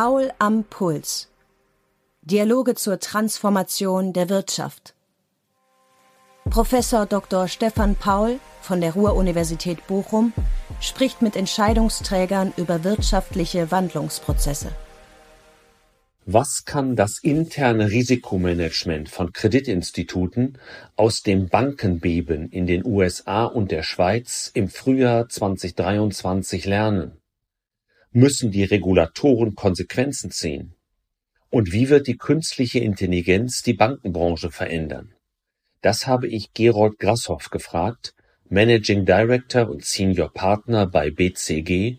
Paul am Puls. Dialoge zur Transformation der Wirtschaft. Professor Dr. Stefan Paul von der Ruhr-Universität Bochum spricht mit Entscheidungsträgern über wirtschaftliche Wandlungsprozesse. Was kann das interne Risikomanagement von Kreditinstituten aus dem Bankenbeben in den USA und der Schweiz im Frühjahr 2023 lernen? Müssen die Regulatoren Konsequenzen ziehen? Und wie wird die künstliche Intelligenz die Bankenbranche verändern? Das habe ich Gerold Grasshoff gefragt, Managing Director und Senior Partner bei BCG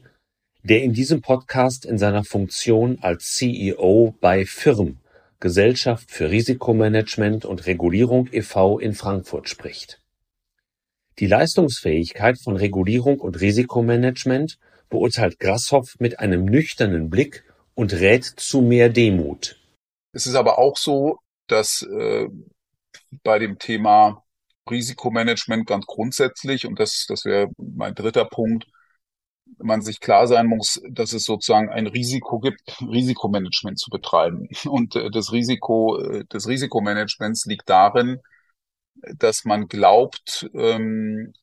der in diesem Podcast in seiner Funktion als CEO bei FIRM (Gesellschaft für Risikomanagement und Regulierung e.V.) in Frankfurt spricht. Die Leistungsfähigkeit von Regulierung und Risikomanagement beurteilt Grasshoff mit einem nüchternen Blick und rät zu mehr Demut. Es ist aber auch so, dass äh, bei dem Thema Risikomanagement ganz grundsätzlich, und das, das wäre mein dritter Punkt, man sich klar sein muss, dass es sozusagen ein Risiko gibt, Risikomanagement zu betreiben. Und äh, das Risiko äh, des Risikomanagements liegt darin, dass man glaubt, ähm,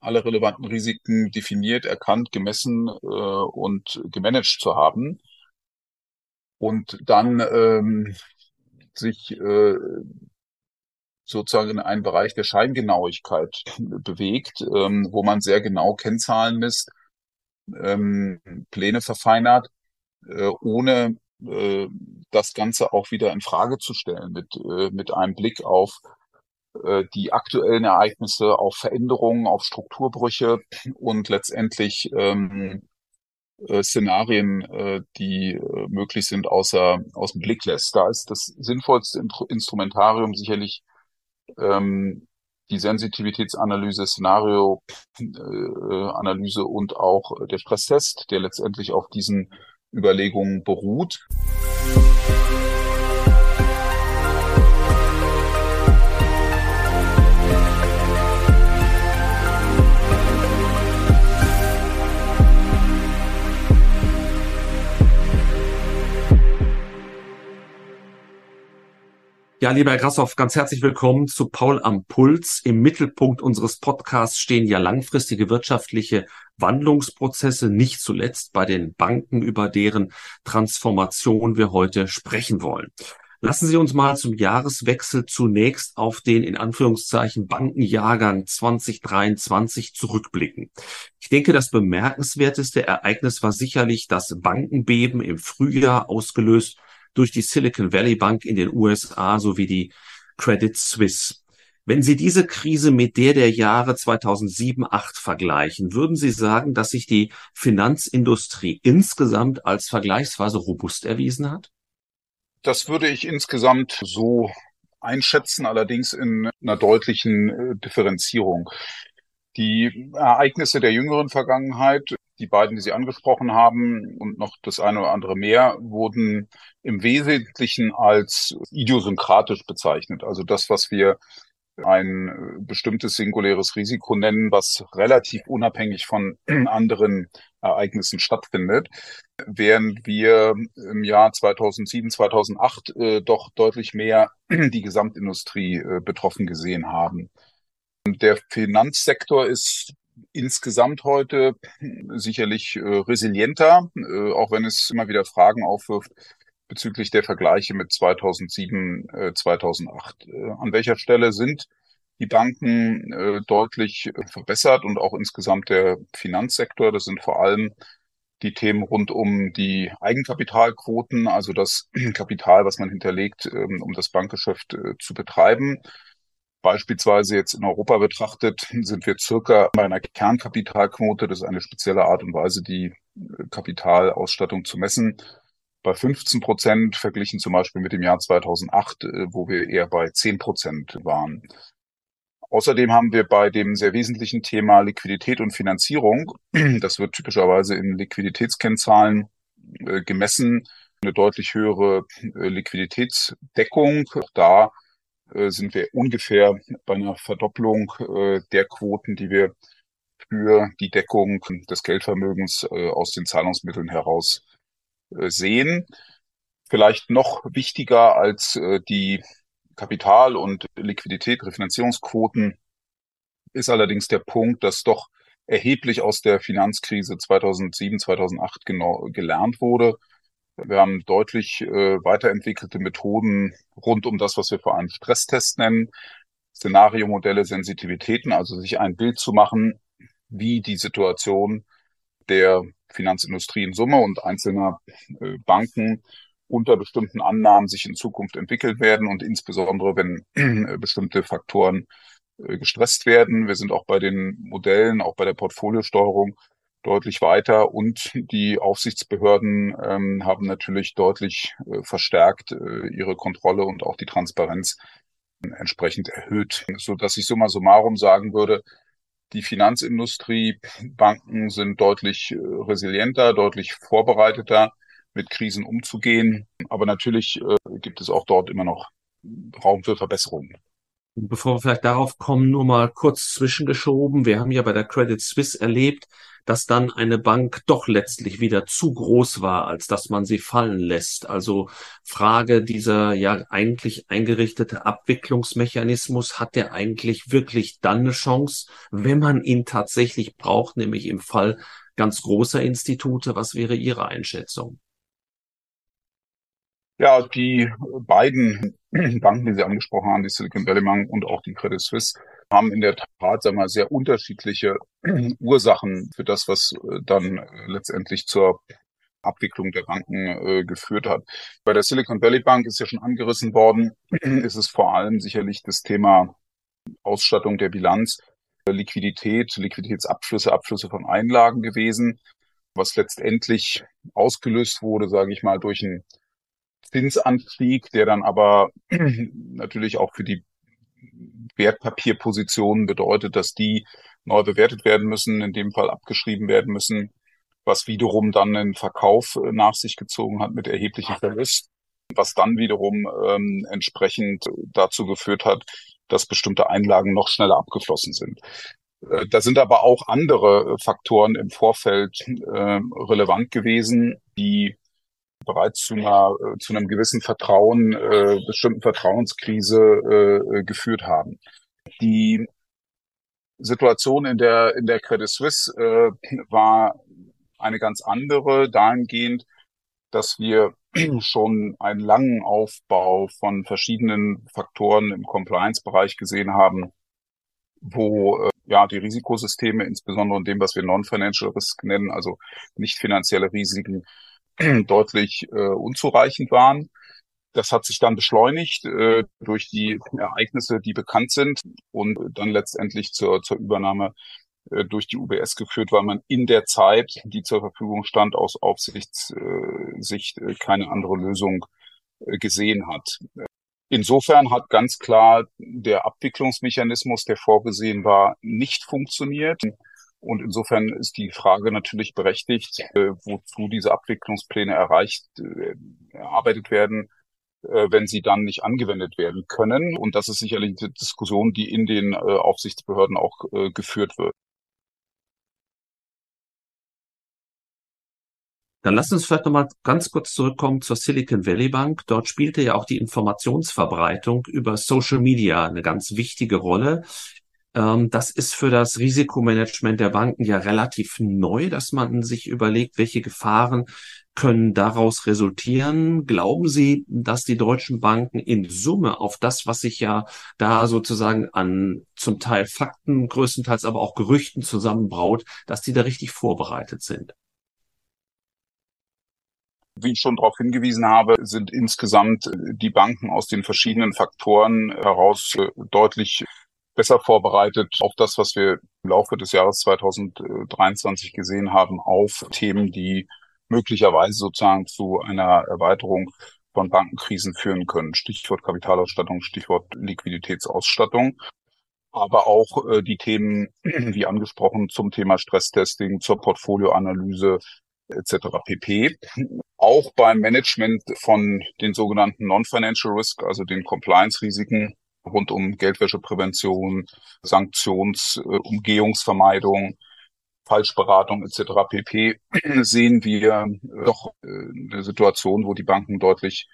alle relevanten Risiken definiert, erkannt, gemessen äh, und gemanagt zu haben. Und dann ähm, sich äh, sozusagen in einen Bereich der Scheingenauigkeit bewegt, ähm, wo man sehr genau Kennzahlen misst, ähm, Pläne verfeinert, äh, ohne äh, das Ganze auch wieder in Frage zu stellen, mit, äh, mit einem Blick auf äh, die aktuellen Ereignisse, auf Veränderungen, auf Strukturbrüche und letztendlich ähm, äh, Szenarien, äh, die möglich sind, außer aus dem Blick lässt. Da ist das sinnvollste Instrumentarium sicherlich ähm, die Sensitivitätsanalyse, Szenarioanalyse äh, und auch der Stresstest, der letztendlich auf diesen Überlegungen beruht. Ja, lieber Herr Grassoff, ganz herzlich willkommen zu Paul am Puls. Im Mittelpunkt unseres Podcasts stehen ja langfristige wirtschaftliche Wandlungsprozesse, nicht zuletzt bei den Banken, über deren Transformation wir heute sprechen wollen. Lassen Sie uns mal zum Jahreswechsel zunächst auf den in Anführungszeichen Bankenjahrgang 2023 zurückblicken. Ich denke, das bemerkenswerteste Ereignis war sicherlich das Bankenbeben im Frühjahr ausgelöst durch die Silicon Valley Bank in den USA sowie die Credit Suisse. Wenn Sie diese Krise mit der der Jahre 2007, 2008 vergleichen, würden Sie sagen, dass sich die Finanzindustrie insgesamt als vergleichsweise robust erwiesen hat? Das würde ich insgesamt so einschätzen, allerdings in einer deutlichen äh, Differenzierung. Die Ereignisse der jüngeren Vergangenheit, die beiden, die Sie angesprochen haben und noch das eine oder andere mehr, wurden im Wesentlichen als idiosynkratisch bezeichnet. Also das, was wir ein bestimmtes singuläres Risiko nennen, was relativ unabhängig von anderen Ereignissen stattfindet, während wir im Jahr 2007, 2008 äh, doch deutlich mehr die Gesamtindustrie äh, betroffen gesehen haben. Der Finanzsektor ist insgesamt heute sicherlich äh, resilienter, äh, auch wenn es immer wieder Fragen aufwirft bezüglich der Vergleiche mit 2007, äh, 2008. Äh, an welcher Stelle sind die Banken äh, deutlich verbessert und auch insgesamt der Finanzsektor? Das sind vor allem die Themen rund um die Eigenkapitalquoten, also das Kapital, was man hinterlegt, ähm, um das Bankgeschäft äh, zu betreiben. Beispielsweise jetzt in Europa betrachtet sind wir circa bei einer Kernkapitalquote, das ist eine spezielle Art und Weise, die äh, Kapitalausstattung zu messen, bei 15 Prozent verglichen zum Beispiel mit dem Jahr 2008, äh, wo wir eher bei 10 Prozent waren. Außerdem haben wir bei dem sehr wesentlichen Thema Liquidität und Finanzierung, das wird typischerweise in Liquiditätskennzahlen äh, gemessen, eine deutlich höhere Liquiditätsdeckung. Auch da sind wir ungefähr bei einer Verdopplung äh, der Quoten, die wir für die Deckung des Geldvermögens äh, aus den Zahlungsmitteln heraus äh, sehen. Vielleicht noch wichtiger als äh, die Kapital- und Liquidität, Refinanzierungsquoten ist allerdings der Punkt, dass doch erheblich aus der Finanzkrise 2007, 2008 genau gelernt wurde. Wir haben deutlich äh, weiterentwickelte Methoden rund um das, was wir vor allem Stresstest nennen, Szenariomodelle, Sensitivitäten, also sich ein Bild zu machen, wie die Situation der Finanzindustrie in Summe und einzelner äh, Banken unter bestimmten Annahmen sich in Zukunft entwickelt werden und insbesondere wenn äh, bestimmte Faktoren äh, gestresst werden. Wir sind auch bei den Modellen, auch bei der Portfoliosteuerung deutlich weiter und die Aufsichtsbehörden ähm, haben natürlich deutlich äh, verstärkt äh, ihre Kontrolle und auch die Transparenz entsprechend erhöht, so dass ich summa summarum sagen würde, die Finanzindustrie, Banken sind deutlich äh, resilienter, deutlich vorbereiteter, mit Krisen umzugehen. Aber natürlich äh, gibt es auch dort immer noch Raum für Verbesserungen. Bevor wir vielleicht darauf kommen, nur mal kurz zwischengeschoben. Wir haben ja bei der Credit Suisse erlebt, dass dann eine Bank doch letztlich wieder zu groß war, als dass man sie fallen lässt. Also Frage dieser ja eigentlich eingerichtete Abwicklungsmechanismus, hat der eigentlich wirklich dann eine Chance, wenn man ihn tatsächlich braucht, nämlich im Fall ganz großer Institute? Was wäre Ihre Einschätzung? Ja, die beiden Banken, die Sie angesprochen haben, die Silicon Valley Bank und auch die Credit Suisse, haben in der Tat sagen wir, sehr unterschiedliche Ursachen für das, was äh, dann äh, letztendlich zur Abwicklung der Banken äh, geführt hat. Bei der Silicon Valley Bank ist ja schon angerissen worden, ist es vor allem sicherlich das Thema Ausstattung der Bilanz, Liquidität, Liquiditätsabflüsse, Abflüsse von Einlagen gewesen, was letztendlich ausgelöst wurde, sage ich mal, durch ein Zinsanstieg, der dann aber natürlich auch für die Wertpapierpositionen bedeutet, dass die neu bewertet werden müssen, in dem Fall abgeschrieben werden müssen, was wiederum dann einen Verkauf äh, nach sich gezogen hat mit erheblichen Verlust, was dann wiederum ähm, entsprechend dazu geführt hat, dass bestimmte Einlagen noch schneller abgeflossen sind. Äh, da sind aber auch andere Faktoren im Vorfeld äh, relevant gewesen, die bereits zu einer äh, zu einem gewissen Vertrauen, äh, bestimmten Vertrauenskrise äh, geführt haben. Die Situation in der in der Credit Suisse äh, war eine ganz andere dahingehend, dass wir schon einen langen Aufbau von verschiedenen Faktoren im Compliance-Bereich gesehen haben, wo äh, ja die Risikosysteme, insbesondere in dem, was wir Non-Financial Risk nennen, also nicht finanzielle Risiken, deutlich äh, unzureichend waren. Das hat sich dann beschleunigt äh, durch die Ereignisse, die bekannt sind und dann letztendlich zur, zur Übernahme äh, durch die UBS geführt, weil man in der Zeit, die zur Verfügung stand, aus Aufsichtssicht äh, keine andere Lösung äh, gesehen hat. Insofern hat ganz klar der Abwicklungsmechanismus, der vorgesehen war, nicht funktioniert. Und insofern ist die Frage natürlich berechtigt, äh, wozu diese Abwicklungspläne erreicht, äh, erarbeitet werden, äh, wenn sie dann nicht angewendet werden können. Und das ist sicherlich eine Diskussion, die in den äh, Aufsichtsbehörden auch äh, geführt wird. Dann lass uns vielleicht nochmal ganz kurz zurückkommen zur Silicon Valley Bank. Dort spielte ja auch die Informationsverbreitung über Social Media eine ganz wichtige Rolle. Ähm, das ist für das Risikomanagement der Banken ja relativ neu, dass man sich überlegt, welche Gefahren können daraus resultieren. Glauben Sie, dass die deutschen Banken in Summe auf das, was sich ja da sozusagen an zum Teil Fakten, größtenteils aber auch Gerüchten zusammenbraut, dass die da richtig vorbereitet sind? Wie ich schon darauf hingewiesen habe, sind insgesamt die Banken aus den verschiedenen Faktoren heraus deutlich besser vorbereitet auf das, was wir im Laufe des Jahres 2023 gesehen haben, auf Themen, die möglicherweise sozusagen zu einer Erweiterung von Bankenkrisen führen können. Stichwort Kapitalausstattung, Stichwort Liquiditätsausstattung. Aber auch äh, die Themen, wie angesprochen, zum Thema Stresstesting, zur Portfolioanalyse etc. pp. Auch beim Management von den sogenannten Non-Financial Risk, also den Compliance-Risiken, rund um Geldwäscheprävention, Sanktionsumgehungsvermeidung, Falschberatung etc. pp. sehen wir doch eine Situation, wo die Banken deutlich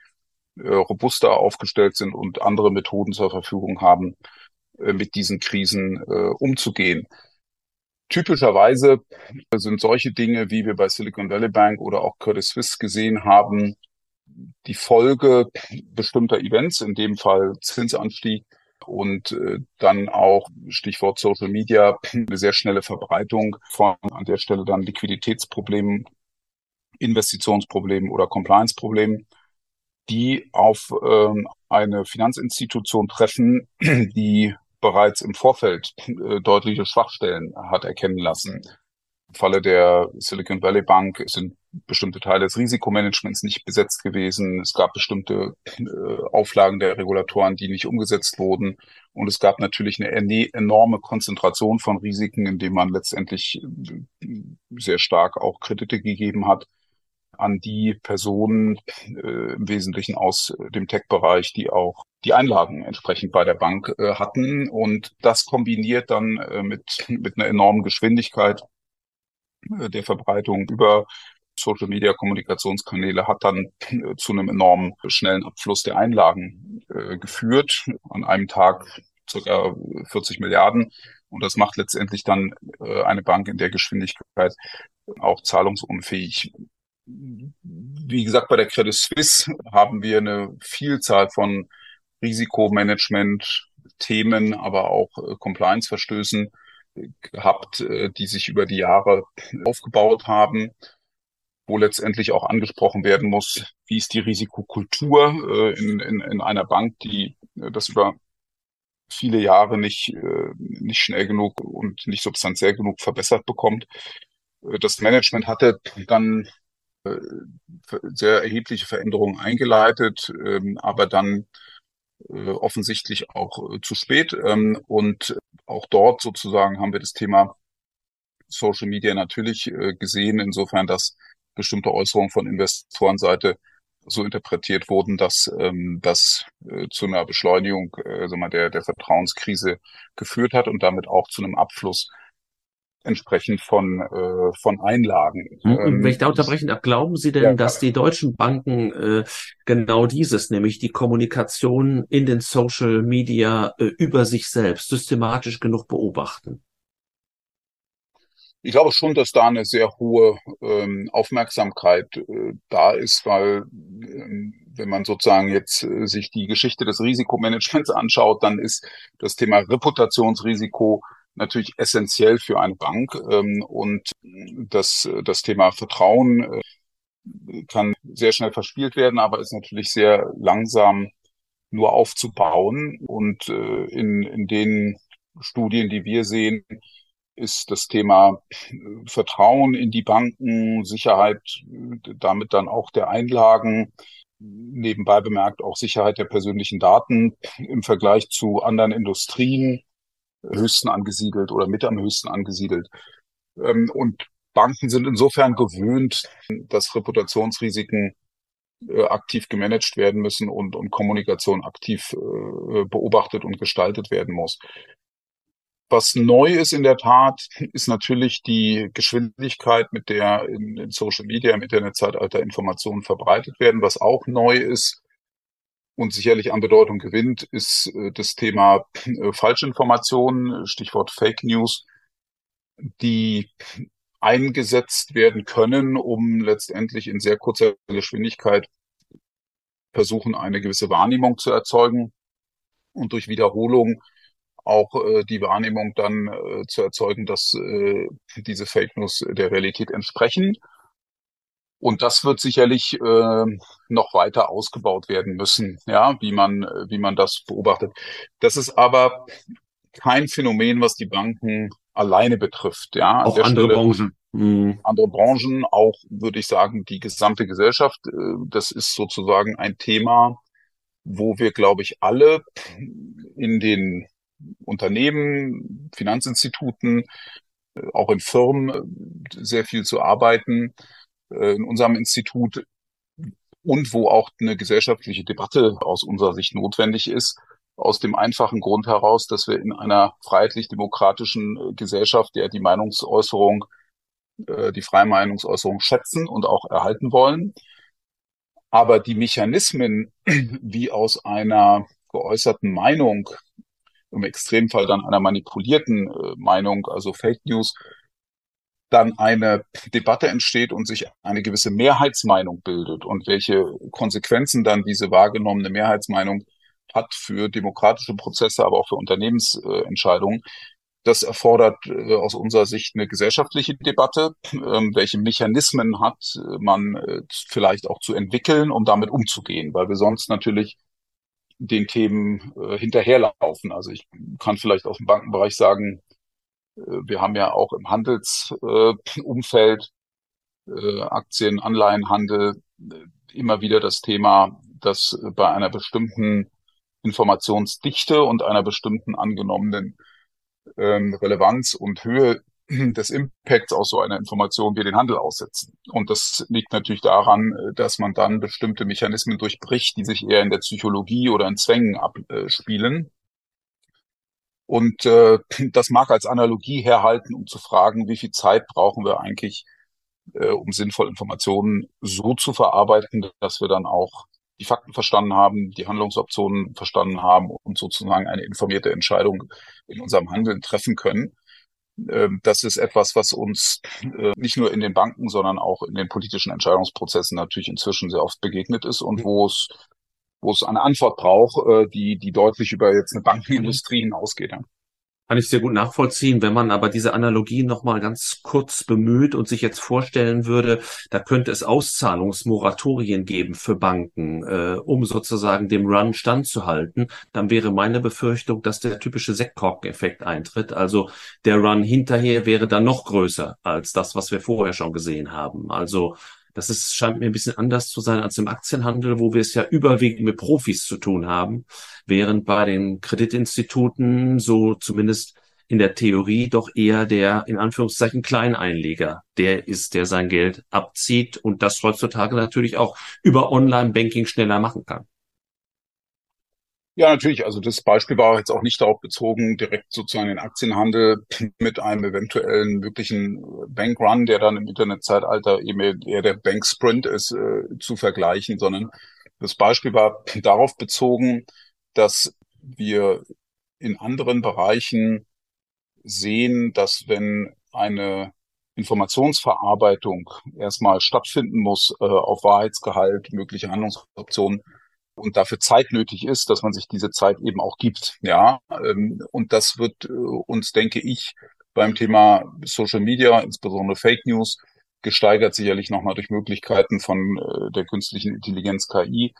robuster aufgestellt sind und andere Methoden zur Verfügung haben, mit diesen Krisen umzugehen. Typischerweise sind solche Dinge, wie wir bei Silicon Valley Bank oder auch Credit Suisse gesehen haben, die Folge bestimmter Events, in dem Fall Zinsanstieg und äh, dann auch Stichwort Social Media, eine sehr schnelle Verbreitung von an der Stelle dann Liquiditätsproblemen, Investitionsproblemen oder Compliance-Problemen, die auf ähm, eine Finanzinstitution treffen, die bereits im Vorfeld äh, deutliche Schwachstellen hat erkennen lassen. Falle der Silicon Valley Bank sind bestimmte Teile des Risikomanagements nicht besetzt gewesen. Es gab bestimmte äh, Auflagen der Regulatoren, die nicht umgesetzt wurden. Und es gab natürlich eine enorme Konzentration von Risiken, indem man letztendlich äh, sehr stark auch Kredite gegeben hat an die Personen äh, im Wesentlichen aus dem Tech-Bereich, die auch die Einlagen entsprechend bei der Bank äh, hatten. Und das kombiniert dann äh, mit, mit einer enormen Geschwindigkeit der Verbreitung über Social Media Kommunikationskanäle hat dann äh, zu einem enormen schnellen Abfluss der Einlagen äh, geführt. An einem Tag circa 40 Milliarden. Und das macht letztendlich dann äh, eine Bank in der Geschwindigkeit auch zahlungsunfähig. Wie gesagt, bei der Credit Suisse haben wir eine Vielzahl von Risikomanagement-Themen, aber auch äh, Compliance-Verstößen gehabt, äh, die sich über die Jahre aufgebaut haben, wo letztendlich auch angesprochen werden muss, wie ist die Risikokultur äh, in, in, in einer Bank, die das über viele Jahre nicht, nicht schnell genug und nicht substanziell genug verbessert bekommt. Das Management hatte dann sehr erhebliche Veränderungen eingeleitet, ähm, aber dann äh, offensichtlich auch äh, zu spät. Ähm, und auch dort sozusagen haben wir das Thema Social Media natürlich äh, gesehen, insofern, dass bestimmte Äußerungen von Investorenseite so interpretiert wurden, dass ähm, das äh, zu einer Beschleunigung äh, der, der Vertrauenskrise geführt hat und damit auch zu einem Abfluss entsprechend von, äh, von Einlagen. Und wenn ich da ähm, unterbrechen darf, glauben Sie denn, ja, dass die deutschen Banken äh, genau dieses, nämlich die Kommunikation in den Social Media äh, über sich selbst systematisch genug beobachten? Ich glaube schon, dass da eine sehr hohe ähm, Aufmerksamkeit äh, da ist, weil ähm, wenn man sozusagen jetzt äh, sich die Geschichte des Risikomanagements anschaut, dann ist das Thema Reputationsrisiko natürlich essentiell für eine Bank. Ähm, und das, das Thema Vertrauen äh, kann sehr schnell verspielt werden, aber ist natürlich sehr langsam nur aufzubauen. Und äh, in, in den Studien, die wir sehen, ist das Thema äh, Vertrauen in die Banken, Sicherheit, damit dann auch der Einlagen, nebenbei bemerkt auch Sicherheit der persönlichen Daten im Vergleich zu anderen Industrien höchsten angesiedelt oder mit am höchsten angesiedelt. Ähm, und Banken sind insofern gewöhnt, dass Reputationsrisiken äh, aktiv gemanagt werden müssen und, und Kommunikation aktiv äh, beobachtet und gestaltet werden muss. Was neu ist in der Tat, ist natürlich die Geschwindigkeit, mit der in, in Social Media im Internetzeitalter Informationen verbreitet werden. Was auch neu ist, und sicherlich an Bedeutung gewinnt, ist äh, das Thema äh, Falschinformationen, Stichwort Fake News, die eingesetzt werden können, um letztendlich in sehr kurzer Geschwindigkeit versuchen, eine gewisse Wahrnehmung zu erzeugen und durch Wiederholung auch äh, die Wahrnehmung dann äh, zu erzeugen, dass äh, diese Fake News der Realität entsprechen. Und das wird sicherlich äh, noch weiter ausgebaut werden müssen, ja, wie man, wie man das beobachtet. Das ist aber kein Phänomen, was die Banken alleine betrifft, ja. Auch andere Stelle, Branchen. Mhm. Andere Branchen, auch würde ich sagen, die gesamte Gesellschaft. Äh, das ist sozusagen ein Thema, wo wir, glaube ich, alle in den Unternehmen, Finanzinstituten, äh, auch in Firmen äh, sehr viel zu arbeiten äh, in unserem Institut und wo auch eine gesellschaftliche Debatte aus unserer Sicht notwendig ist, aus dem einfachen Grund heraus, dass wir in einer freiheitlich-demokratischen äh, Gesellschaft, der die Meinungsäußerung äh, die freie Meinungsäußerung schätzen und auch erhalten wollen. Aber die Mechanismen, wie aus einer geäußerten Meinung, im Extremfall dann einer manipulierten äh, Meinung, also Fake News, dann eine Debatte entsteht und sich eine gewisse Mehrheitsmeinung bildet und welche Konsequenzen dann diese wahrgenommene Mehrheitsmeinung hat für demokratische Prozesse, aber auch für Unternehmensentscheidungen. Das erfordert äh, aus unserer Sicht eine gesellschaftliche Debatte. Ähm, welche Mechanismen hat man äh, vielleicht auch zu entwickeln, um damit umzugehen, weil wir sonst natürlich den Themen äh, hinterherlaufen. Also ich kann vielleicht aus dem Bankenbereich sagen, wir haben ja auch im Handelsumfeld, Aktien, Anleihenhandel, immer wieder das Thema, dass bei einer bestimmten Informationsdichte und einer bestimmten angenommenen ähm, Relevanz und Höhe des Impacts aus so einer Information wir den Handel aussetzen. Und das liegt natürlich daran, dass man dann bestimmte Mechanismen durchbricht, die sich eher in der Psychologie oder in Zwängen abspielen. Und äh, das mag als Analogie herhalten, um zu fragen, wie viel Zeit brauchen wir eigentlich, äh, um sinnvoll Informationen so zu verarbeiten, dass wir dann auch die Fakten verstanden haben, die Handlungsoptionen verstanden haben und sozusagen eine informierte Entscheidung in unserem Handeln treffen können. Ähm, das ist etwas, was uns äh, nicht nur in den Banken, sondern auch in den politischen Entscheidungsprozessen natürlich inzwischen sehr oft begegnet ist und wo es, wo es eine Antwort braucht, äh, die, die deutlich über jetzt eine Bankenindustrie hinausgeht. Kann ich sehr gut nachvollziehen. Wenn man aber diese Analogie nochmal ganz kurz bemüht und sich jetzt vorstellen würde, da könnte es Auszahlungsmoratorien geben für Banken, äh, um sozusagen dem Run standzuhalten, dann wäre meine Befürchtung, dass der typische Sektkorkeneffekt eintritt. Also der Run hinterher wäre dann noch größer als das, was wir vorher schon gesehen haben. Also das ist, scheint mir ein bisschen anders zu sein als im Aktienhandel, wo wir es ja überwiegend mit Profis zu tun haben, während bei den Kreditinstituten so zumindest in der Theorie doch eher der in Anführungszeichen Kleineinleger, der ist, der sein Geld abzieht und das heutzutage natürlich auch über Online-Banking schneller machen kann. Ja, natürlich. Also das Beispiel war jetzt auch nicht darauf bezogen, direkt sozusagen den Aktienhandel mit einem eventuellen möglichen Bankrun, der dann im Internetzeitalter eben eher der Banksprint ist, äh, zu vergleichen, sondern das Beispiel war darauf bezogen, dass wir in anderen Bereichen sehen, dass wenn eine Informationsverarbeitung erstmal stattfinden muss äh, auf Wahrheitsgehalt, mögliche Handlungsoptionen, und dafür Zeit nötig ist, dass man sich diese Zeit eben auch gibt. Ja, ähm, und das wird äh, uns, denke ich, beim Thema Social Media, insbesondere Fake News, gesteigert sicherlich nochmal durch Möglichkeiten von äh, der künstlichen Intelligenz KI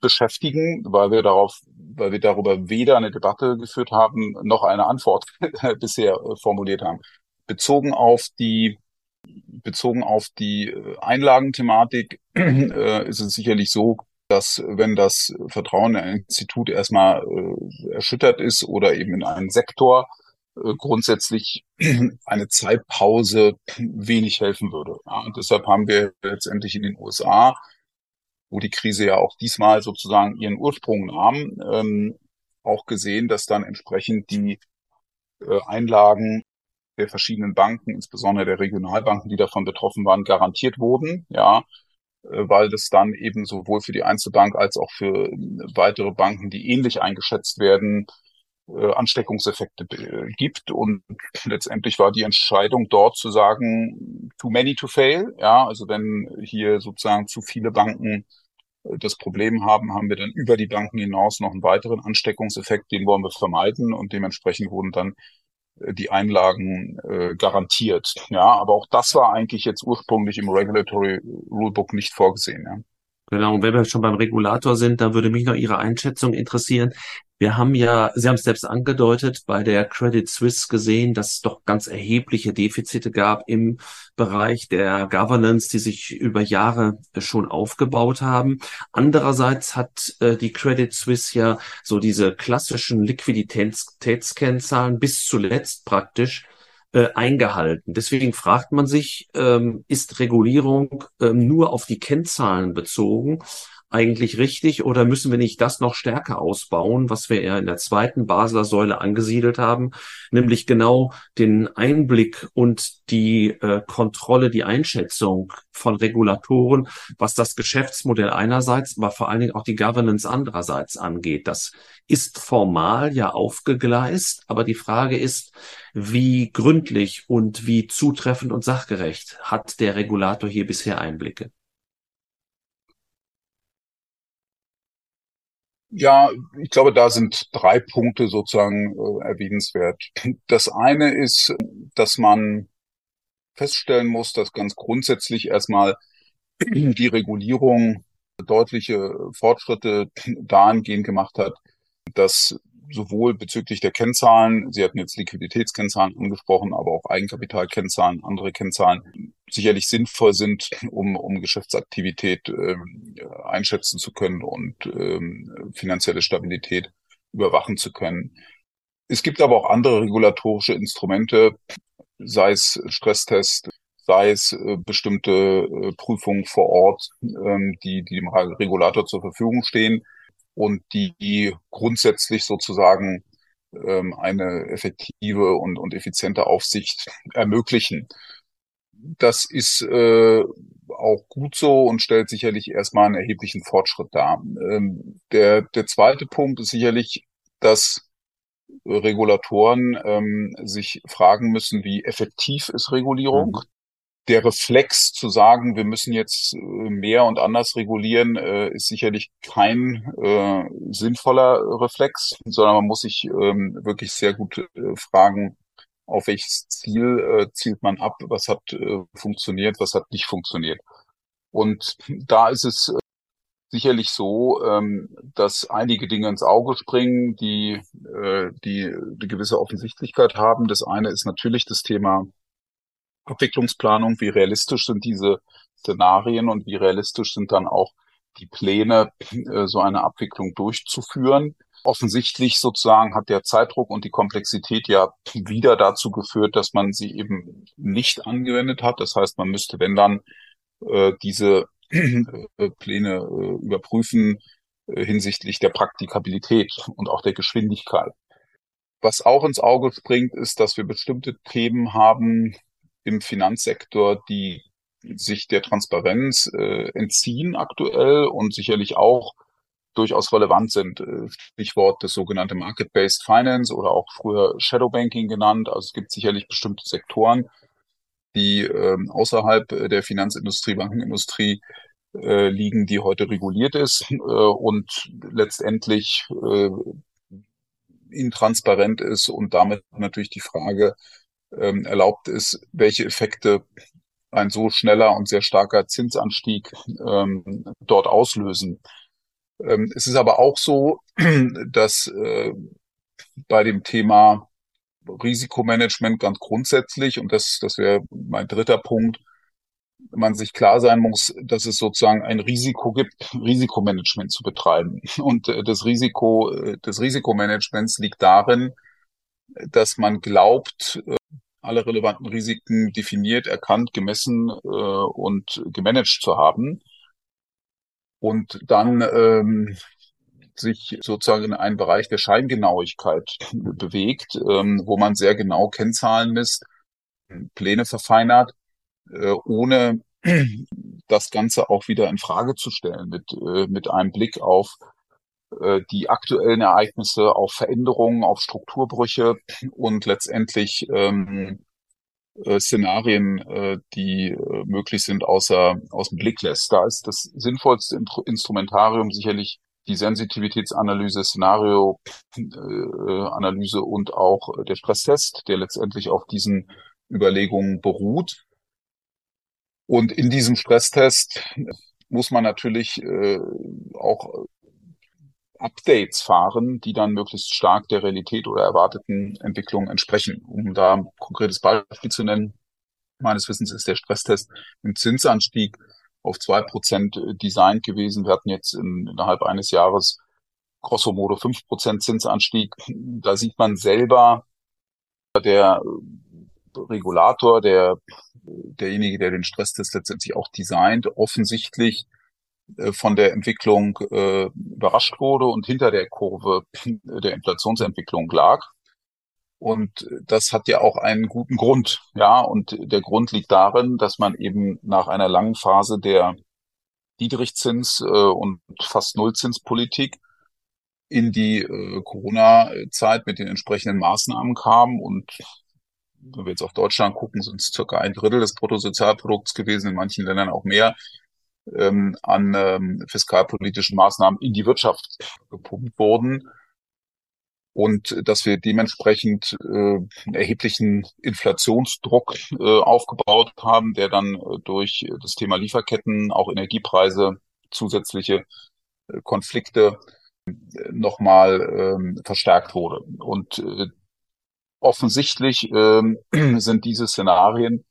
beschäftigen, weil wir darauf, weil wir darüber weder eine Debatte geführt haben, noch eine Antwort bisher äh, formuliert haben. Bezogen auf die bezogen auf die Einlagenthematik äh, ist es sicherlich so, dass wenn das Vertrauen in ein Institut erstmal äh, erschüttert ist oder eben in einen Sektor, äh, grundsätzlich eine Zeitpause wenig helfen würde. Ja, deshalb haben wir letztendlich in den USA, wo die Krise ja auch diesmal sozusagen ihren Ursprung nahm, ähm, auch gesehen, dass dann entsprechend die äh, Einlagen der verschiedenen Banken, insbesondere der Regionalbanken, die davon betroffen waren, garantiert wurden. Ja, weil das dann eben sowohl für die Einzelbank als auch für weitere Banken, die ähnlich eingeschätzt werden, äh, Ansteckungseffekte äh, gibt. Und letztendlich war die Entscheidung dort zu sagen, too many to fail. Ja, also wenn hier sozusagen zu viele Banken das Problem haben, haben wir dann über die Banken hinaus noch einen weiteren Ansteckungseffekt, den wollen wir vermeiden und dementsprechend wurden dann die Einlagen äh, garantiert. Ja, aber auch das war eigentlich jetzt ursprünglich im Regulatory Rulebook nicht vorgesehen. Ja. Genau, und wenn wir schon beim Regulator sind, da würde mich noch Ihre Einschätzung interessieren. Wir haben ja, Sie haben es selbst angedeutet, bei der Credit Suisse gesehen, dass es doch ganz erhebliche Defizite gab im Bereich der Governance, die sich über Jahre schon aufgebaut haben. Andererseits hat äh, die Credit Suisse ja so diese klassischen Liquiditätskennzahlen bis zuletzt praktisch äh, eingehalten. Deswegen fragt man sich, ähm, ist Regulierung ähm, nur auf die Kennzahlen bezogen? Eigentlich richtig oder müssen wir nicht das noch stärker ausbauen, was wir ja in der zweiten Basler Säule angesiedelt haben, nämlich genau den Einblick und die äh, Kontrolle, die Einschätzung von Regulatoren, was das Geschäftsmodell einerseits, aber vor allen Dingen auch die Governance andererseits angeht. Das ist formal ja aufgegleist, aber die Frage ist, wie gründlich und wie zutreffend und sachgerecht hat der Regulator hier bisher Einblicke? Ja, ich glaube, da sind drei Punkte sozusagen äh, erwähnenswert. Das eine ist, dass man feststellen muss, dass ganz grundsätzlich erstmal die Regulierung deutliche Fortschritte dahingehend gemacht hat, dass sowohl bezüglich der Kennzahlen, Sie hatten jetzt Liquiditätskennzahlen angesprochen, aber auch Eigenkapitalkennzahlen, andere Kennzahlen sicherlich sinnvoll sind, um, um Geschäftsaktivität äh, einschätzen zu können und äh, finanzielle Stabilität überwachen zu können. Es gibt aber auch andere regulatorische Instrumente, sei es Stresstest, sei es äh, bestimmte äh, Prüfungen vor Ort, ähm, die, die dem Regulator zur Verfügung stehen und die grundsätzlich sozusagen ähm, eine effektive und, und effiziente Aufsicht ermöglichen. Das ist äh, auch gut so und stellt sicherlich erstmal einen erheblichen Fortschritt dar. Ähm, der, der zweite Punkt ist sicherlich, dass Regulatoren ähm, sich fragen müssen, wie effektiv ist Regulierung. Der Reflex zu sagen, wir müssen jetzt äh, mehr und anders regulieren, äh, ist sicherlich kein äh, sinnvoller Reflex, sondern man muss sich ähm, wirklich sehr gut äh, fragen, auf welches Ziel äh, zielt man ab, was hat äh, funktioniert, was hat nicht funktioniert. Und da ist es sicherlich so, ähm, dass einige Dinge ins Auge springen, die, die eine gewisse Offensichtlichkeit haben. Das eine ist natürlich das Thema Abwicklungsplanung, wie realistisch sind diese Szenarien und wie realistisch sind dann auch die Pläne, äh, so eine Abwicklung durchzuführen. Offensichtlich sozusagen hat der Zeitdruck und die Komplexität ja wieder dazu geführt, dass man sie eben nicht angewendet hat. Das heißt, man müsste, wenn dann, äh, diese äh, Pläne überprüfen hinsichtlich der Praktikabilität und auch der Geschwindigkeit. Was auch ins Auge springt, ist, dass wir bestimmte Themen haben, im Finanzsektor, die sich der Transparenz äh, entziehen aktuell und sicherlich auch durchaus relevant sind. Äh, Stichwort das sogenannte Market-Based Finance oder auch früher Shadow Banking genannt. Also es gibt sicherlich bestimmte Sektoren, die äh, außerhalb der Finanzindustrie, Bankenindustrie äh, liegen, die heute reguliert ist äh, und letztendlich äh, intransparent ist und damit natürlich die Frage, ähm, erlaubt ist, welche Effekte ein so schneller und sehr starker Zinsanstieg ähm, dort auslösen. Ähm, es ist aber auch so, dass äh, bei dem Thema Risikomanagement ganz grundsätzlich, und das, das wäre mein dritter Punkt, man sich klar sein muss, dass es sozusagen ein Risiko gibt, Risikomanagement zu betreiben. Und äh, das Risiko äh, des Risikomanagements liegt darin, dass man glaubt, alle relevanten Risiken definiert, erkannt, gemessen äh, und gemanagt zu haben. Und dann ähm, sich sozusagen in einen Bereich der Scheingenauigkeit bewegt, ähm, wo man sehr genau Kennzahlen misst, Pläne verfeinert, äh, ohne das Ganze auch wieder in Frage zu stellen mit, äh, mit einem Blick auf die aktuellen Ereignisse, auf Veränderungen, auf Strukturbrüche und letztendlich ähm, äh, Szenarien, äh, die äh, möglich sind, außer aus dem Blick lässt. Da ist das sinnvollste Instrumentarium sicherlich die Sensitivitätsanalyse, Szenarioanalyse äh, und auch der Stresstest, der letztendlich auf diesen Überlegungen beruht. Und in diesem Stresstest muss man natürlich äh, auch Updates fahren, die dann möglichst stark der Realität oder erwarteten Entwicklung entsprechen. Um da ein konkretes Beispiel zu nennen, meines Wissens ist der Stresstest im Zinsanstieg auf zwei Prozent designt gewesen. Wir hatten jetzt in, innerhalb eines Jahres grosso modo fünf Prozent Zinsanstieg. Da sieht man selber, der Regulator, der, derjenige, der den Stresstest letztendlich auch designt, offensichtlich äh, von der Entwicklung äh, überrascht wurde und hinter der Kurve der Inflationsentwicklung lag. Und das hat ja auch einen guten Grund. Ja, und der Grund liegt darin, dass man eben nach einer langen Phase der Niedrigzins- äh, und fast Nullzinspolitik in die äh, Corona-Zeit mit den entsprechenden Maßnahmen kam. Und wenn wir jetzt auf Deutschland gucken, sind es circa ein Drittel des Bruttosozialprodukts gewesen, in manchen Ländern auch mehr, ähm, an ähm, fiskalpolitischen Maßnahmen in die Wirtschaft gepumpt wurden und dass wir dementsprechend äh, erheblichen Inflationsdruck äh, aufgebaut haben, der dann äh, durch das Thema Lieferketten, auch Energiepreise, zusätzliche äh, Konflikte äh, nochmal äh, verstärkt wurde. Und äh, offensichtlich äh, sind diese Szenarien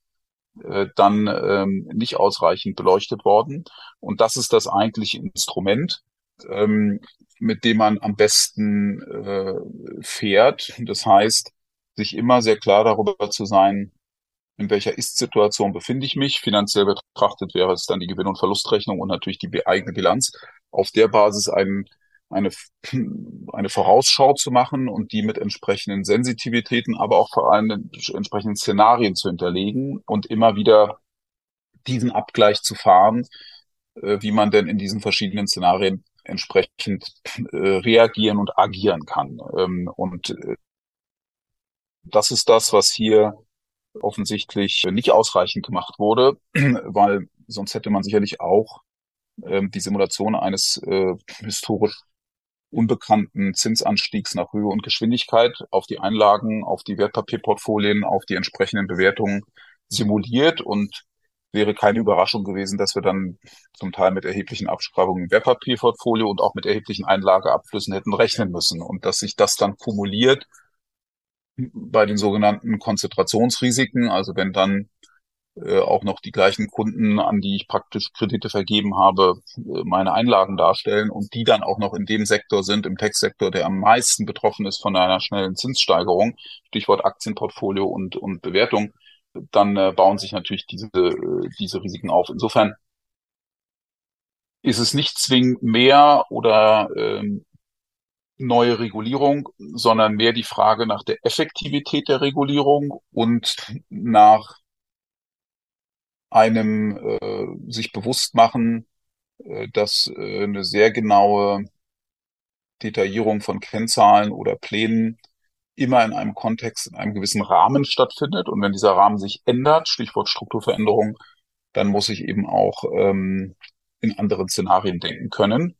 äh, dann äh, nicht ausreichend beleuchtet worden. Und das ist das eigentliche Instrument, ähm, mit dem man am besten äh, fährt. Das heißt, sich immer sehr klar darüber zu sein, in welcher Ist-Situation befinde ich mich. Finanziell betrachtet wäre es dann die Gewinn- und Verlustrechnung und natürlich die eigene Bilanz. Auf der Basis einen, eine, eine Vorausschau zu machen und die mit entsprechenden Sensitivitäten, aber auch vor allem entsprechenden Szenarien zu hinterlegen und immer wieder diesen Abgleich zu fahren, äh, wie man denn in diesen verschiedenen Szenarien entsprechend äh, reagieren und agieren kann. Ähm, und äh, das ist das, was hier offensichtlich nicht ausreichend gemacht wurde, weil sonst hätte man sicherlich auch ähm, die Simulation eines äh, historisch unbekannten Zinsanstiegs nach Höhe und Geschwindigkeit auf die Einlagen, auf die Wertpapierportfolien, auf die entsprechenden Bewertungen simuliert und wäre keine Überraschung gewesen, dass wir dann zum Teil mit erheblichen Abschreibungen im Wertpapierportfolio und auch mit erheblichen Einlageabflüssen hätten rechnen müssen. Und dass sich das dann kumuliert bei den sogenannten Konzentrationsrisiken, also wenn dann äh, auch noch die gleichen Kunden, an die ich praktisch Kredite vergeben habe, äh, meine Einlagen darstellen und die dann auch noch in dem Sektor sind, im Tech-Sektor, der am meisten betroffen ist von einer schnellen Zinssteigerung, Stichwort Aktienportfolio und, und Bewertung, dann äh, bauen sich natürlich diese, äh, diese Risiken auf. Insofern ist es nicht zwingend mehr oder ähm, neue Regulierung, sondern mehr die Frage nach der Effektivität der Regulierung und nach einem äh, sich bewusst machen, äh, dass äh, eine sehr genaue Detaillierung von Kennzahlen oder Plänen immer in einem Kontext, in einem gewissen Rahmen stattfindet. Und wenn dieser Rahmen sich ändert, Stichwort Strukturveränderung, dann muss ich eben auch ähm, in anderen Szenarien denken können.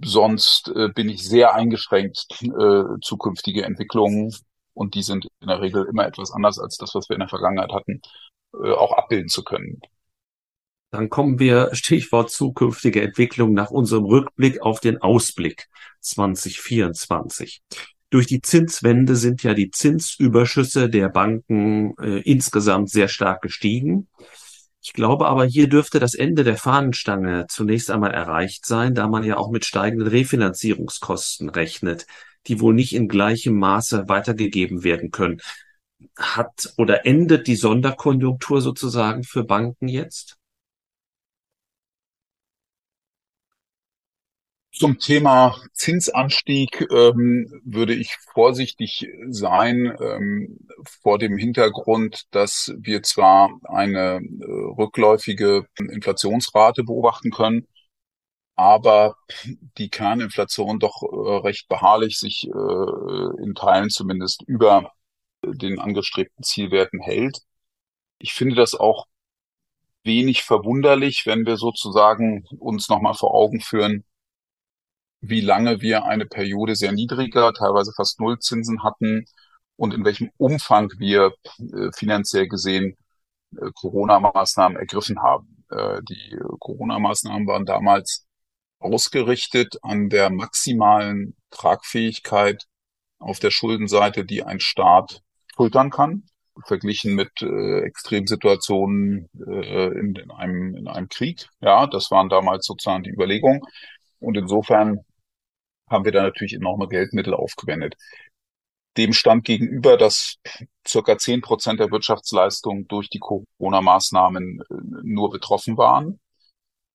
Sonst äh, bin ich sehr eingeschränkt, äh, zukünftige Entwicklungen, und die sind in der Regel immer etwas anders als das, was wir in der Vergangenheit hatten, äh, auch abbilden zu können. Dann kommen wir, Stichwort zukünftige Entwicklung, nach unserem Rückblick auf den Ausblick 2024. Durch die Zinswende sind ja die Zinsüberschüsse der Banken äh, insgesamt sehr stark gestiegen. Ich glaube aber, hier dürfte das Ende der Fahnenstange zunächst einmal erreicht sein, da man ja auch mit steigenden Refinanzierungskosten rechnet, die wohl nicht in gleichem Maße weitergegeben werden können. Hat oder endet die Sonderkonjunktur sozusagen für Banken jetzt? Zum Thema Zinsanstieg ähm, würde ich vorsichtig sein ähm, vor dem Hintergrund, dass wir zwar eine äh, rückläufige Inflationsrate beobachten können, aber die Kerninflation doch äh, recht beharrlich sich äh, in Teilen zumindest über den angestrebten Zielwerten hält. Ich finde das auch wenig verwunderlich, wenn wir sozusagen uns nochmal vor Augen führen, wie lange wir eine Periode sehr niedriger, teilweise fast Nullzinsen hatten und in welchem Umfang wir äh, finanziell gesehen äh, Corona-Maßnahmen ergriffen haben. Äh, die Corona-Maßnahmen waren damals ausgerichtet an der maximalen Tragfähigkeit auf der Schuldenseite, die ein Staat schultern kann, verglichen mit äh, Extremsituationen äh, in, in, einem, in einem Krieg. Ja, das waren damals sozusagen die Überlegungen. Und insofern haben wir da natürlich enorme Geldmittel aufgewendet. Dem stand gegenüber, dass circa zehn Prozent der Wirtschaftsleistung durch die Corona-Maßnahmen äh, nur betroffen waren.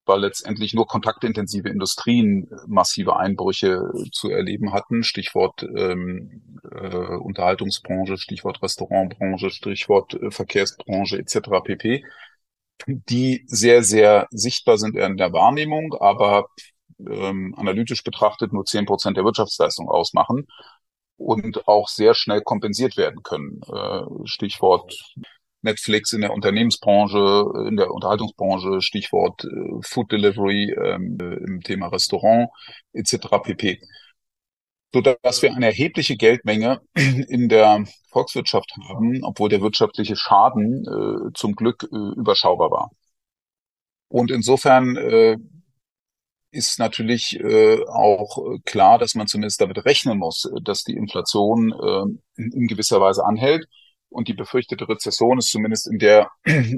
Weil letztendlich nur kontaktintensive Industrien massive Einbrüche zu erleben hatten. Stichwort ähm, äh, Unterhaltungsbranche, Stichwort Restaurantbranche, Stichwort äh, Verkehrsbranche etc. pp. Die sehr, sehr sichtbar sind in der Wahrnehmung, aber ähm, analytisch betrachtet nur zehn Prozent der Wirtschaftsleistung ausmachen und auch sehr schnell kompensiert werden können. Äh, Stichwort Netflix in der Unternehmensbranche, in der Unterhaltungsbranche, Stichwort äh, Food Delivery ähm, im Thema Restaurant etc. pp. So dass wir eine erhebliche Geldmenge in der Volkswirtschaft haben, obwohl der wirtschaftliche Schaden äh, zum Glück äh, überschaubar war. Und insofern äh, ist natürlich äh, auch klar, dass man zumindest damit rechnen muss, dass die Inflation äh, in gewisser Weise anhält und die befürchtete Rezession ist zumindest in der äh,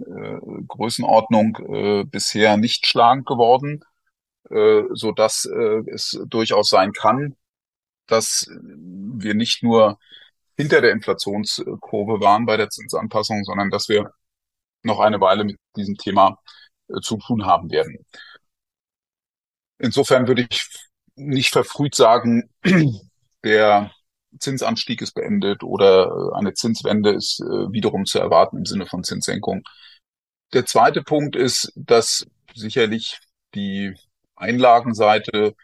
Größenordnung äh, bisher nicht schlagend geworden, äh, so dass äh, es durchaus sein kann, dass wir nicht nur hinter der Inflationskurve waren bei der Zinsanpassung, sondern dass wir noch eine Weile mit diesem Thema äh, zu tun haben werden. Insofern würde ich nicht verfrüht sagen, der Zinsanstieg ist beendet oder äh, eine Zinswende ist äh, wiederum zu erwarten im Sinne von Zinssenkung. Der zweite Punkt ist, dass sicherlich die Einlagenseite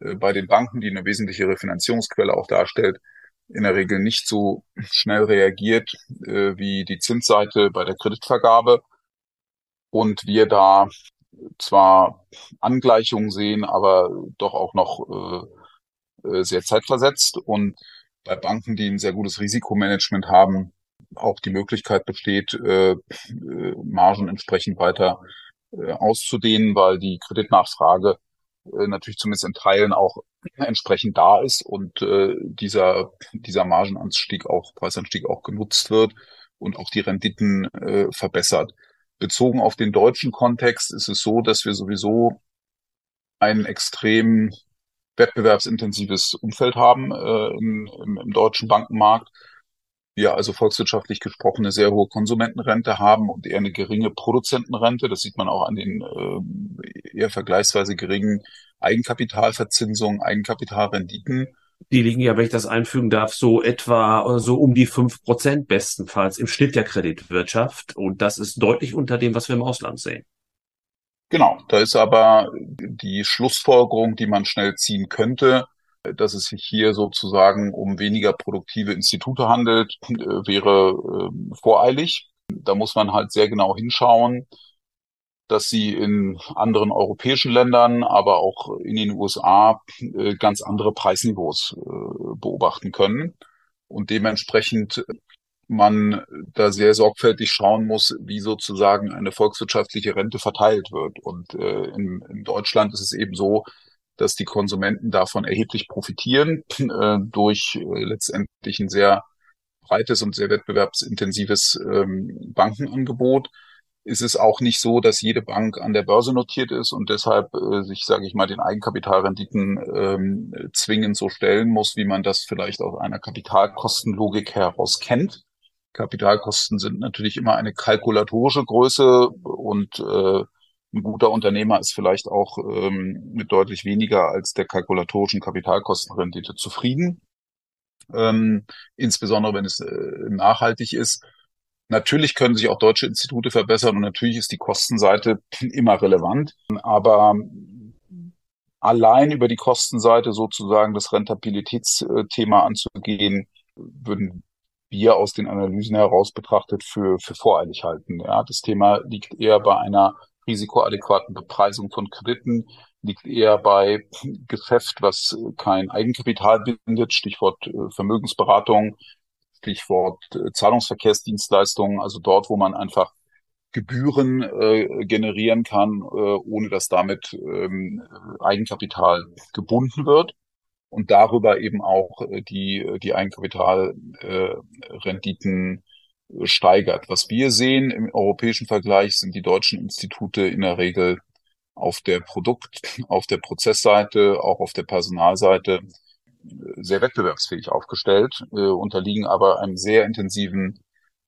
äh, bei den Banken, die eine wesentliche Refinanzierungsquelle auch darstellt, in der Regel nicht so schnell reagiert wie die Zinsseite bei der Kreditvergabe. Und wir da zwar Angleichungen sehen, aber doch auch noch sehr zeitversetzt. Und bei Banken, die ein sehr gutes Risikomanagement haben, auch die Möglichkeit besteht, äh, äh, Margen entsprechend weiter äh, auszudehnen, weil die Kreditnachfrage äh, natürlich zumindest in Teilen auch entsprechend da ist und äh, dieser, dieser Margenanstieg auch, Preisanstieg auch genutzt wird und auch die Renditen äh, verbessert. Bezogen auf den deutschen Kontext ist es so, dass wir sowieso einen extrem wettbewerbsintensives Umfeld haben äh, im, im, im deutschen Bankenmarkt. Wir also volkswirtschaftlich gesprochen eine sehr hohe Konsumentenrente haben und eher eine geringe Produzentenrente. Das sieht man auch an den äh, eher vergleichsweise geringen Eigenkapitalverzinsungen, Eigenkapitalrenditen. Die liegen ja, wenn ich das einfügen darf, so etwa äh, so um die fünf Prozent bestenfalls im Schnitt der Kreditwirtschaft. Und das ist deutlich unter dem, was wir im Ausland sehen. Genau, da ist aber die Schlussfolgerung, die man schnell ziehen könnte, dass es sich hier sozusagen um weniger produktive Institute handelt, äh, wäre äh, voreilig. Da muss man halt sehr genau hinschauen, dass sie in anderen europäischen Ländern, aber auch in den USA äh, ganz andere Preisniveaus äh, beobachten können. Und dementsprechend man da sehr sorgfältig schauen muss, wie sozusagen eine volkswirtschaftliche Rente verteilt wird. Und äh, in, in Deutschland ist es eben so, dass die Konsumenten davon erheblich profitieren äh, durch äh, letztendlich ein sehr breites und sehr wettbewerbsintensives ähm, Bankenangebot. Ist es auch nicht so, dass jede Bank an der Börse notiert ist und deshalb äh, sich, sage ich mal, den Eigenkapitalrenditen ähm, zwingend so stellen muss, wie man das vielleicht aus einer Kapitalkostenlogik heraus kennt. Kapitalkosten sind natürlich immer eine kalkulatorische Größe und äh, ein guter Unternehmer ist vielleicht auch ähm, mit deutlich weniger als der kalkulatorischen Kapitalkostenrendite zufrieden, ähm, insbesondere wenn es äh, nachhaltig ist. Natürlich können sich auch deutsche Institute verbessern und natürlich ist die Kostenseite immer relevant, aber allein über die Kostenseite sozusagen das Rentabilitätsthema anzugehen, würden wir aus den Analysen heraus betrachtet für, für voreilig halten. Ja, das Thema liegt eher bei einer risikoadäquaten Bepreisung von Krediten, liegt eher bei Geschäft, was kein Eigenkapital bindet, Stichwort äh, Vermögensberatung, Stichwort äh, Zahlungsverkehrsdienstleistungen, also dort, wo man einfach Gebühren äh, generieren kann, äh, ohne dass damit ähm, Eigenkapital gebunden wird und darüber eben auch äh, die, äh, die Eigenkapitalrenditen äh, steigert. Was wir sehen im europäischen Vergleich sind die deutschen Institute in der Regel auf der Produkt-, auf der Prozessseite, auch auf der Personalseite sehr wettbewerbsfähig aufgestellt, unterliegen aber einem sehr intensiven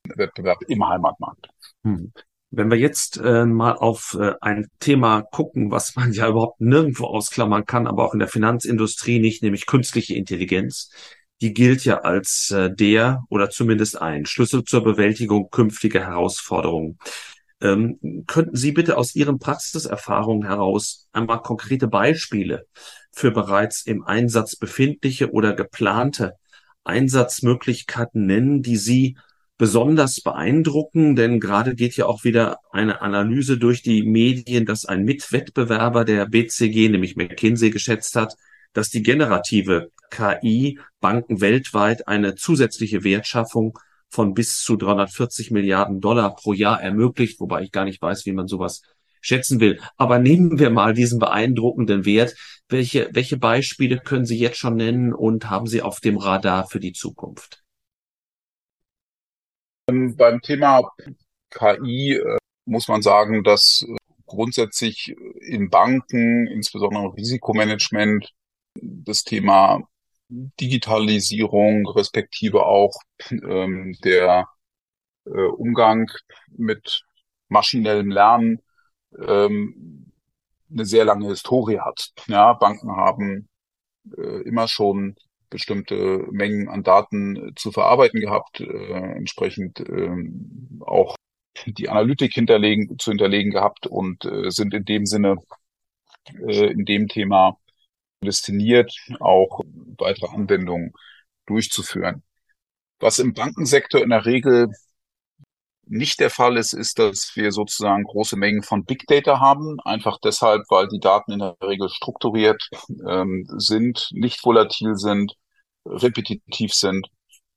Wettbewerb im Heimatmarkt. Hm. Wenn wir jetzt äh, mal auf äh, ein Thema gucken, was man ja überhaupt nirgendwo ausklammern kann, aber auch in der Finanzindustrie nicht, nämlich künstliche Intelligenz, die gilt ja als äh, der oder zumindest ein Schlüssel zur Bewältigung künftiger Herausforderungen. Ähm, könnten Sie bitte aus Ihren Praxiserfahrungen heraus einmal konkrete Beispiele für bereits im Einsatz befindliche oder geplante Einsatzmöglichkeiten nennen, die Sie besonders beeindrucken, denn gerade geht ja auch wieder eine Analyse durch die Medien, dass ein Mitwettbewerber der BCG, nämlich McKinsey, geschätzt hat, dass die generative KI Banken weltweit eine zusätzliche Wertschaffung von bis zu 340 Milliarden Dollar pro Jahr ermöglicht, wobei ich gar nicht weiß, wie man sowas schätzen will. Aber nehmen wir mal diesen beeindruckenden Wert. Welche, welche Beispiele können Sie jetzt schon nennen und haben Sie auf dem Radar für die Zukunft? Ähm, beim Thema KI äh, muss man sagen, dass äh, grundsätzlich in Banken, insbesondere Risikomanagement, das Thema Digitalisierung, respektive auch ähm, der äh, Umgang mit maschinellem Lernen ähm, eine sehr lange Historie hat. Ja, Banken haben äh, immer schon bestimmte Mengen an Daten äh, zu verarbeiten gehabt, äh, entsprechend äh, auch die Analytik hinterlegen, zu hinterlegen gehabt und äh, sind in dem Sinne äh, in dem Thema destiniert, auch weitere Anwendungen durchzuführen. Was im Bankensektor in der Regel nicht der Fall ist, ist, dass wir sozusagen große Mengen von Big Data haben, einfach deshalb, weil die Daten in der Regel strukturiert ähm, sind, nicht volatil sind, repetitiv sind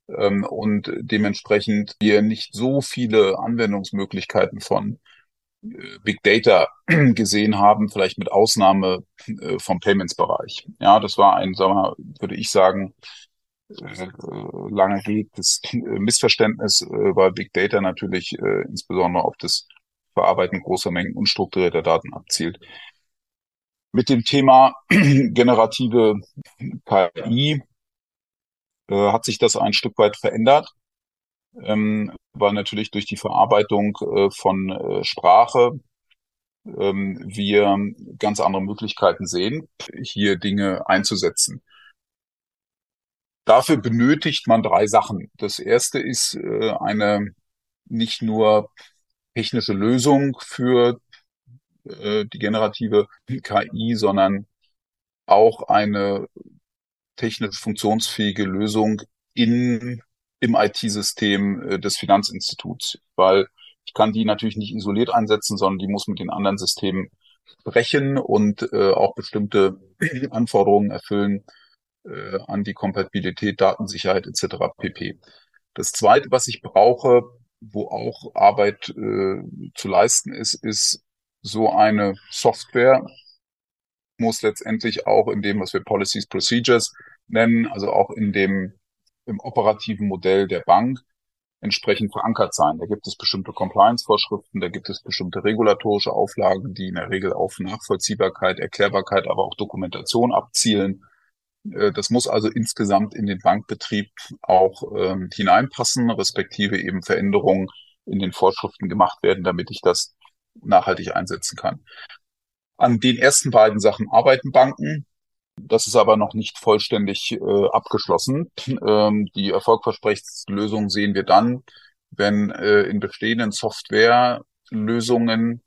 ähm, und dementsprechend wir nicht so viele Anwendungsmöglichkeiten von äh, Big Data gesehen haben, vielleicht mit Ausnahme äh, vom Payments-Bereich. Ja, das war ein, sagen wir, würde ich sagen, äh, lange hegtes Missverständnis, weil Big Data natürlich insbesondere auf das Verarbeiten großer Mengen unstrukturierter Daten abzielt. Mit dem Thema generative KI hat sich das ein Stück weit verändert, ähm, weil natürlich durch die Verarbeitung von Sprache ähm, wir ganz andere Möglichkeiten sehen, hier Dinge einzusetzen. Dafür benötigt man drei Sachen. Das erste ist äh, eine nicht nur technische Lösung für äh, die generative KI, sondern auch eine technisch funktionsfähige Lösung in, im IT-System äh, des Finanzinstituts, weil ich kann die natürlich nicht isoliert einsetzen, sondern die muss mit den anderen Systemen sprechen und äh, auch bestimmte Anforderungen erfüllen äh, an die Kompatibilität, Datensicherheit etc. pp. Das Zweite, was ich brauche, wo auch Arbeit äh, zu leisten ist, ist so eine Software, muss letztendlich auch in dem, was wir Policies, Procedures nennen, also auch in dem im operativen Modell der Bank, entsprechend verankert sein. Da gibt es bestimmte Compliance-Vorschriften, da gibt es bestimmte regulatorische Auflagen, die in der Regel auf Nachvollziehbarkeit, Erklärbarkeit, aber auch Dokumentation abzielen. Äh, das muss also insgesamt in den Bankbetrieb auch ähm, hineinpassen, respektive eben Veränderungen in den Vorschriften gemacht werden, damit ich das nachhaltig einsetzen kann. An den ersten beiden Sachen arbeiten Banken. Das ist aber noch nicht vollständig äh, abgeschlossen. Ähm, die erfolgversprechendsten sehen wir dann, wenn äh, in bestehenden Softwarelösungen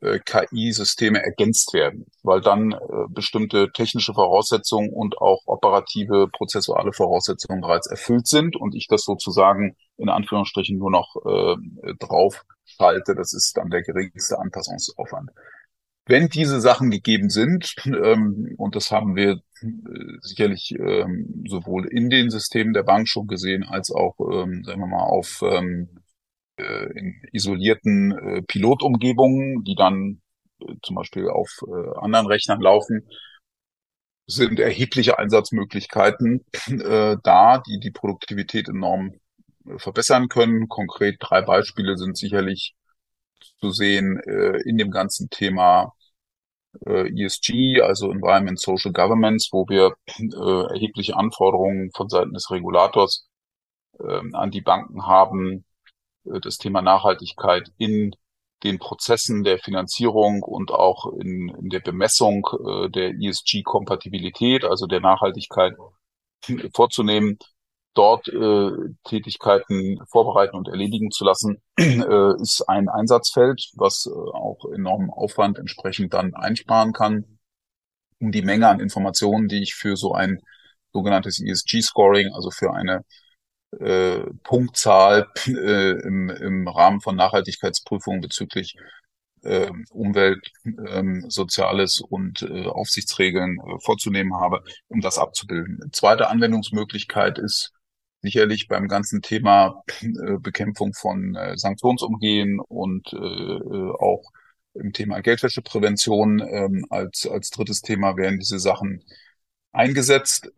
äh, KI-Systeme ergänzt werden, weil dann äh, bestimmte technische Voraussetzungen und auch operative prozessuale Voraussetzungen bereits erfüllt sind und ich das sozusagen in Anführungsstrichen nur noch äh, drauf schalte. Das ist dann der geringste Anpassungsaufwand. Wenn diese Sachen gegeben sind, ähm, und das haben wir äh, sicherlich ähm, sowohl in den Systemen der Bank schon gesehen, als auch, ähm, sagen wir mal, auf ähm, äh, in isolierten äh, Pilotumgebungen, die dann äh, zum Beispiel auf äh, anderen Rechnern laufen, sind erhebliche Einsatzmöglichkeiten äh, da, die die Produktivität enorm äh, verbessern können. Konkret drei Beispiele sind sicherlich zu sehen äh, in dem ganzen Thema äh, ESG, also Environment Social Governments, wo wir äh, erhebliche Anforderungen von Seiten des Regulators äh, an die Banken haben, das Thema Nachhaltigkeit in den Prozessen der Finanzierung und auch in, in der Bemessung äh, der ESG-Kompatibilität, also der Nachhaltigkeit vorzunehmen, dort äh, Tätigkeiten vorbereiten und erledigen zu lassen, äh, ist ein Einsatzfeld, was äh, auch enormen Aufwand entsprechend dann einsparen kann, um die Menge an Informationen, die ich für so ein sogenanntes ESG-Scoring, also für eine äh, Punktzahl äh, im, im Rahmen von Nachhaltigkeitsprüfungen bezüglich äh, Umwelt, äh, Soziales und äh, Aufsichtsregeln äh, vorzunehmen habe, um das abzubilden. Zweite Anwendungsmöglichkeit ist sicherlich beim ganzen Thema äh, Bekämpfung von äh, Sanktionsumgehen und äh, äh auch im Thema Geldwäscheprävention ähm, als, als drittes Thema werden diese Sachen eingesetzt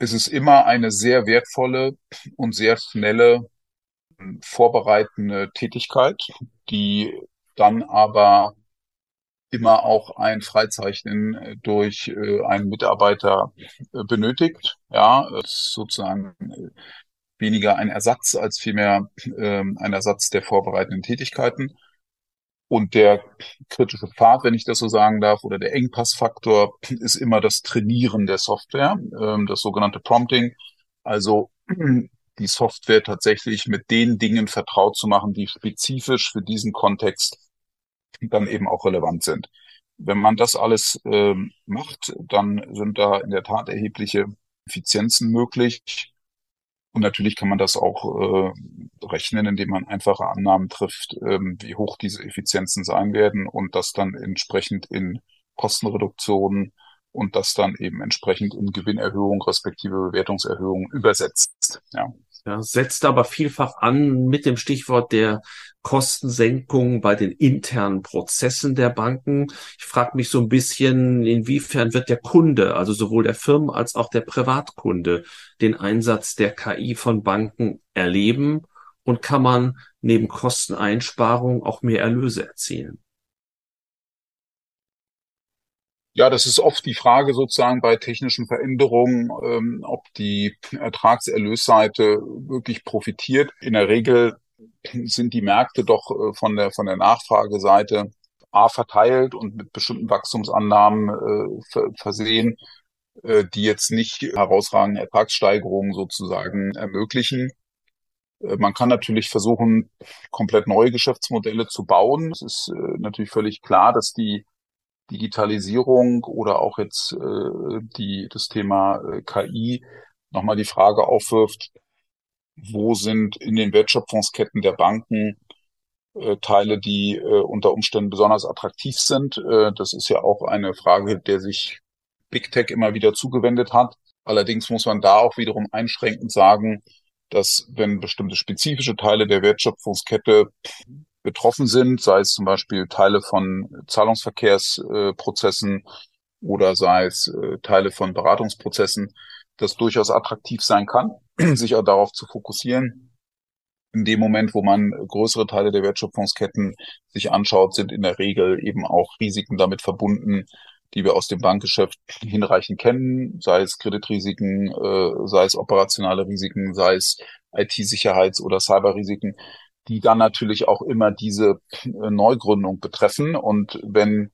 es ist immer eine sehr wertvolle und sehr schnelle vorbereitende Tätigkeit, die dann aber immer auch ein Freizeichnen durch äh, einen Mitarbeiter äh, benötigt. Ja, sozusagen äh, weniger ein Ersatz als vielmehr ähm, ein Ersatz der vorbereitenden Tätigkeiten. Und der kritische Pfad, wenn ich das so sagen darf, oder der Engpassfaktor ist immer das Trainieren der Software, ähm, das sogenannte Prompting. Also die Software tatsächlich mit den Dingen vertraut zu machen, die spezifisch für diesen Kontext dann eben auch relevant sind. Wenn man das alles ähm, macht, dann sind da in der Tat erhebliche Effizienzen möglich. Und natürlich kann man das auch äh, rechnen, indem man einfache Annahmen trifft, ähm, wie hoch diese Effizienzen sein werden und das dann entsprechend in Kostenreduktionen und das dann eben entsprechend in Gewinnerhöhung respektive Bewertungserhöhung übersetzt. Ja. Ja, setzt aber vielfach an mit dem Stichwort der Kostensenkung bei den internen Prozessen der Banken. Ich frage mich so ein bisschen, inwiefern wird der Kunde, also sowohl der Firmen als auch der Privatkunde, den Einsatz der KI von Banken erleben und kann man neben Kosteneinsparungen auch mehr Erlöse erzielen? Ja, das ist oft die Frage sozusagen bei technischen Veränderungen, ähm, ob die Ertragserlösseite wirklich profitiert. In der Regel sind die Märkte doch äh, von der von der Nachfrageseite A verteilt und mit bestimmten Wachstumsannahmen äh, versehen, äh, die jetzt nicht herausragende Ertragssteigerungen sozusagen ermöglichen. Äh, man kann natürlich versuchen, komplett neue Geschäftsmodelle zu bauen. Es ist äh, natürlich völlig klar, dass die Digitalisierung oder auch jetzt äh, die, das Thema äh, KI nochmal die Frage aufwirft, wo sind in den Wertschöpfungsketten der Banken äh, Teile, die äh, unter Umständen besonders attraktiv sind. Äh, das ist ja auch eine Frage, der sich Big Tech immer wieder zugewendet hat. Allerdings muss man da auch wiederum einschränkend sagen, dass wenn bestimmte spezifische Teile der Wertschöpfungskette betroffen sind, sei es zum Beispiel Teile von Zahlungsverkehrsprozessen oder sei es äh, Teile von Beratungsprozessen, das durchaus attraktiv sein kann, sich auch darauf zu fokussieren. In dem Moment, wo man größere Teile der Wertschöpfungsketten sich anschaut, sind in der Regel eben auch Risiken damit verbunden, die wir aus dem Bankgeschäft hinreichend kennen, sei es Kreditrisiken, äh, sei es operationale Risiken, sei es IT-Sicherheits- oder Cyberrisiken, die dann natürlich auch immer diese äh, Neugründung betreffen. Und wenn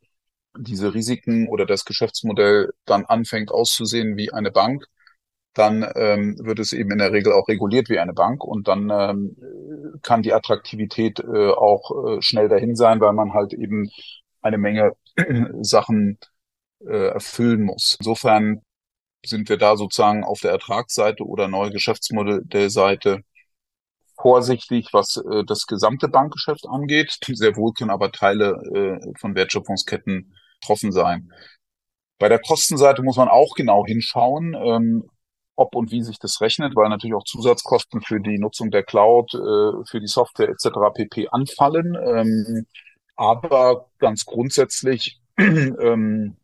diese Risiken oder das Geschäftsmodell dann anfängt auszusehen wie eine Bank, dann ähm, wird es eben in der Regel auch reguliert wie eine Bank und dann ähm, kann die Attraktivität äh, auch äh, schnell dahin sein, weil man halt eben eine Menge Sachen äh, erfüllen muss. Insofern sind wir da sozusagen auf der Ertragsseite oder neue Geschäftsmodellseite vorsichtig, was äh, das gesamte Bankgeschäft angeht. Sehr wohl können aber Teile äh, von Wertschöpfungsketten betroffen sein. Bei der Kostenseite muss man auch genau hinschauen, ähm, ob und wie sich das rechnet, weil natürlich auch Zusatzkosten für die Nutzung der Cloud, äh, für die Software etc. pp. anfallen. Ähm, aber ganz grundsätzlich ähm,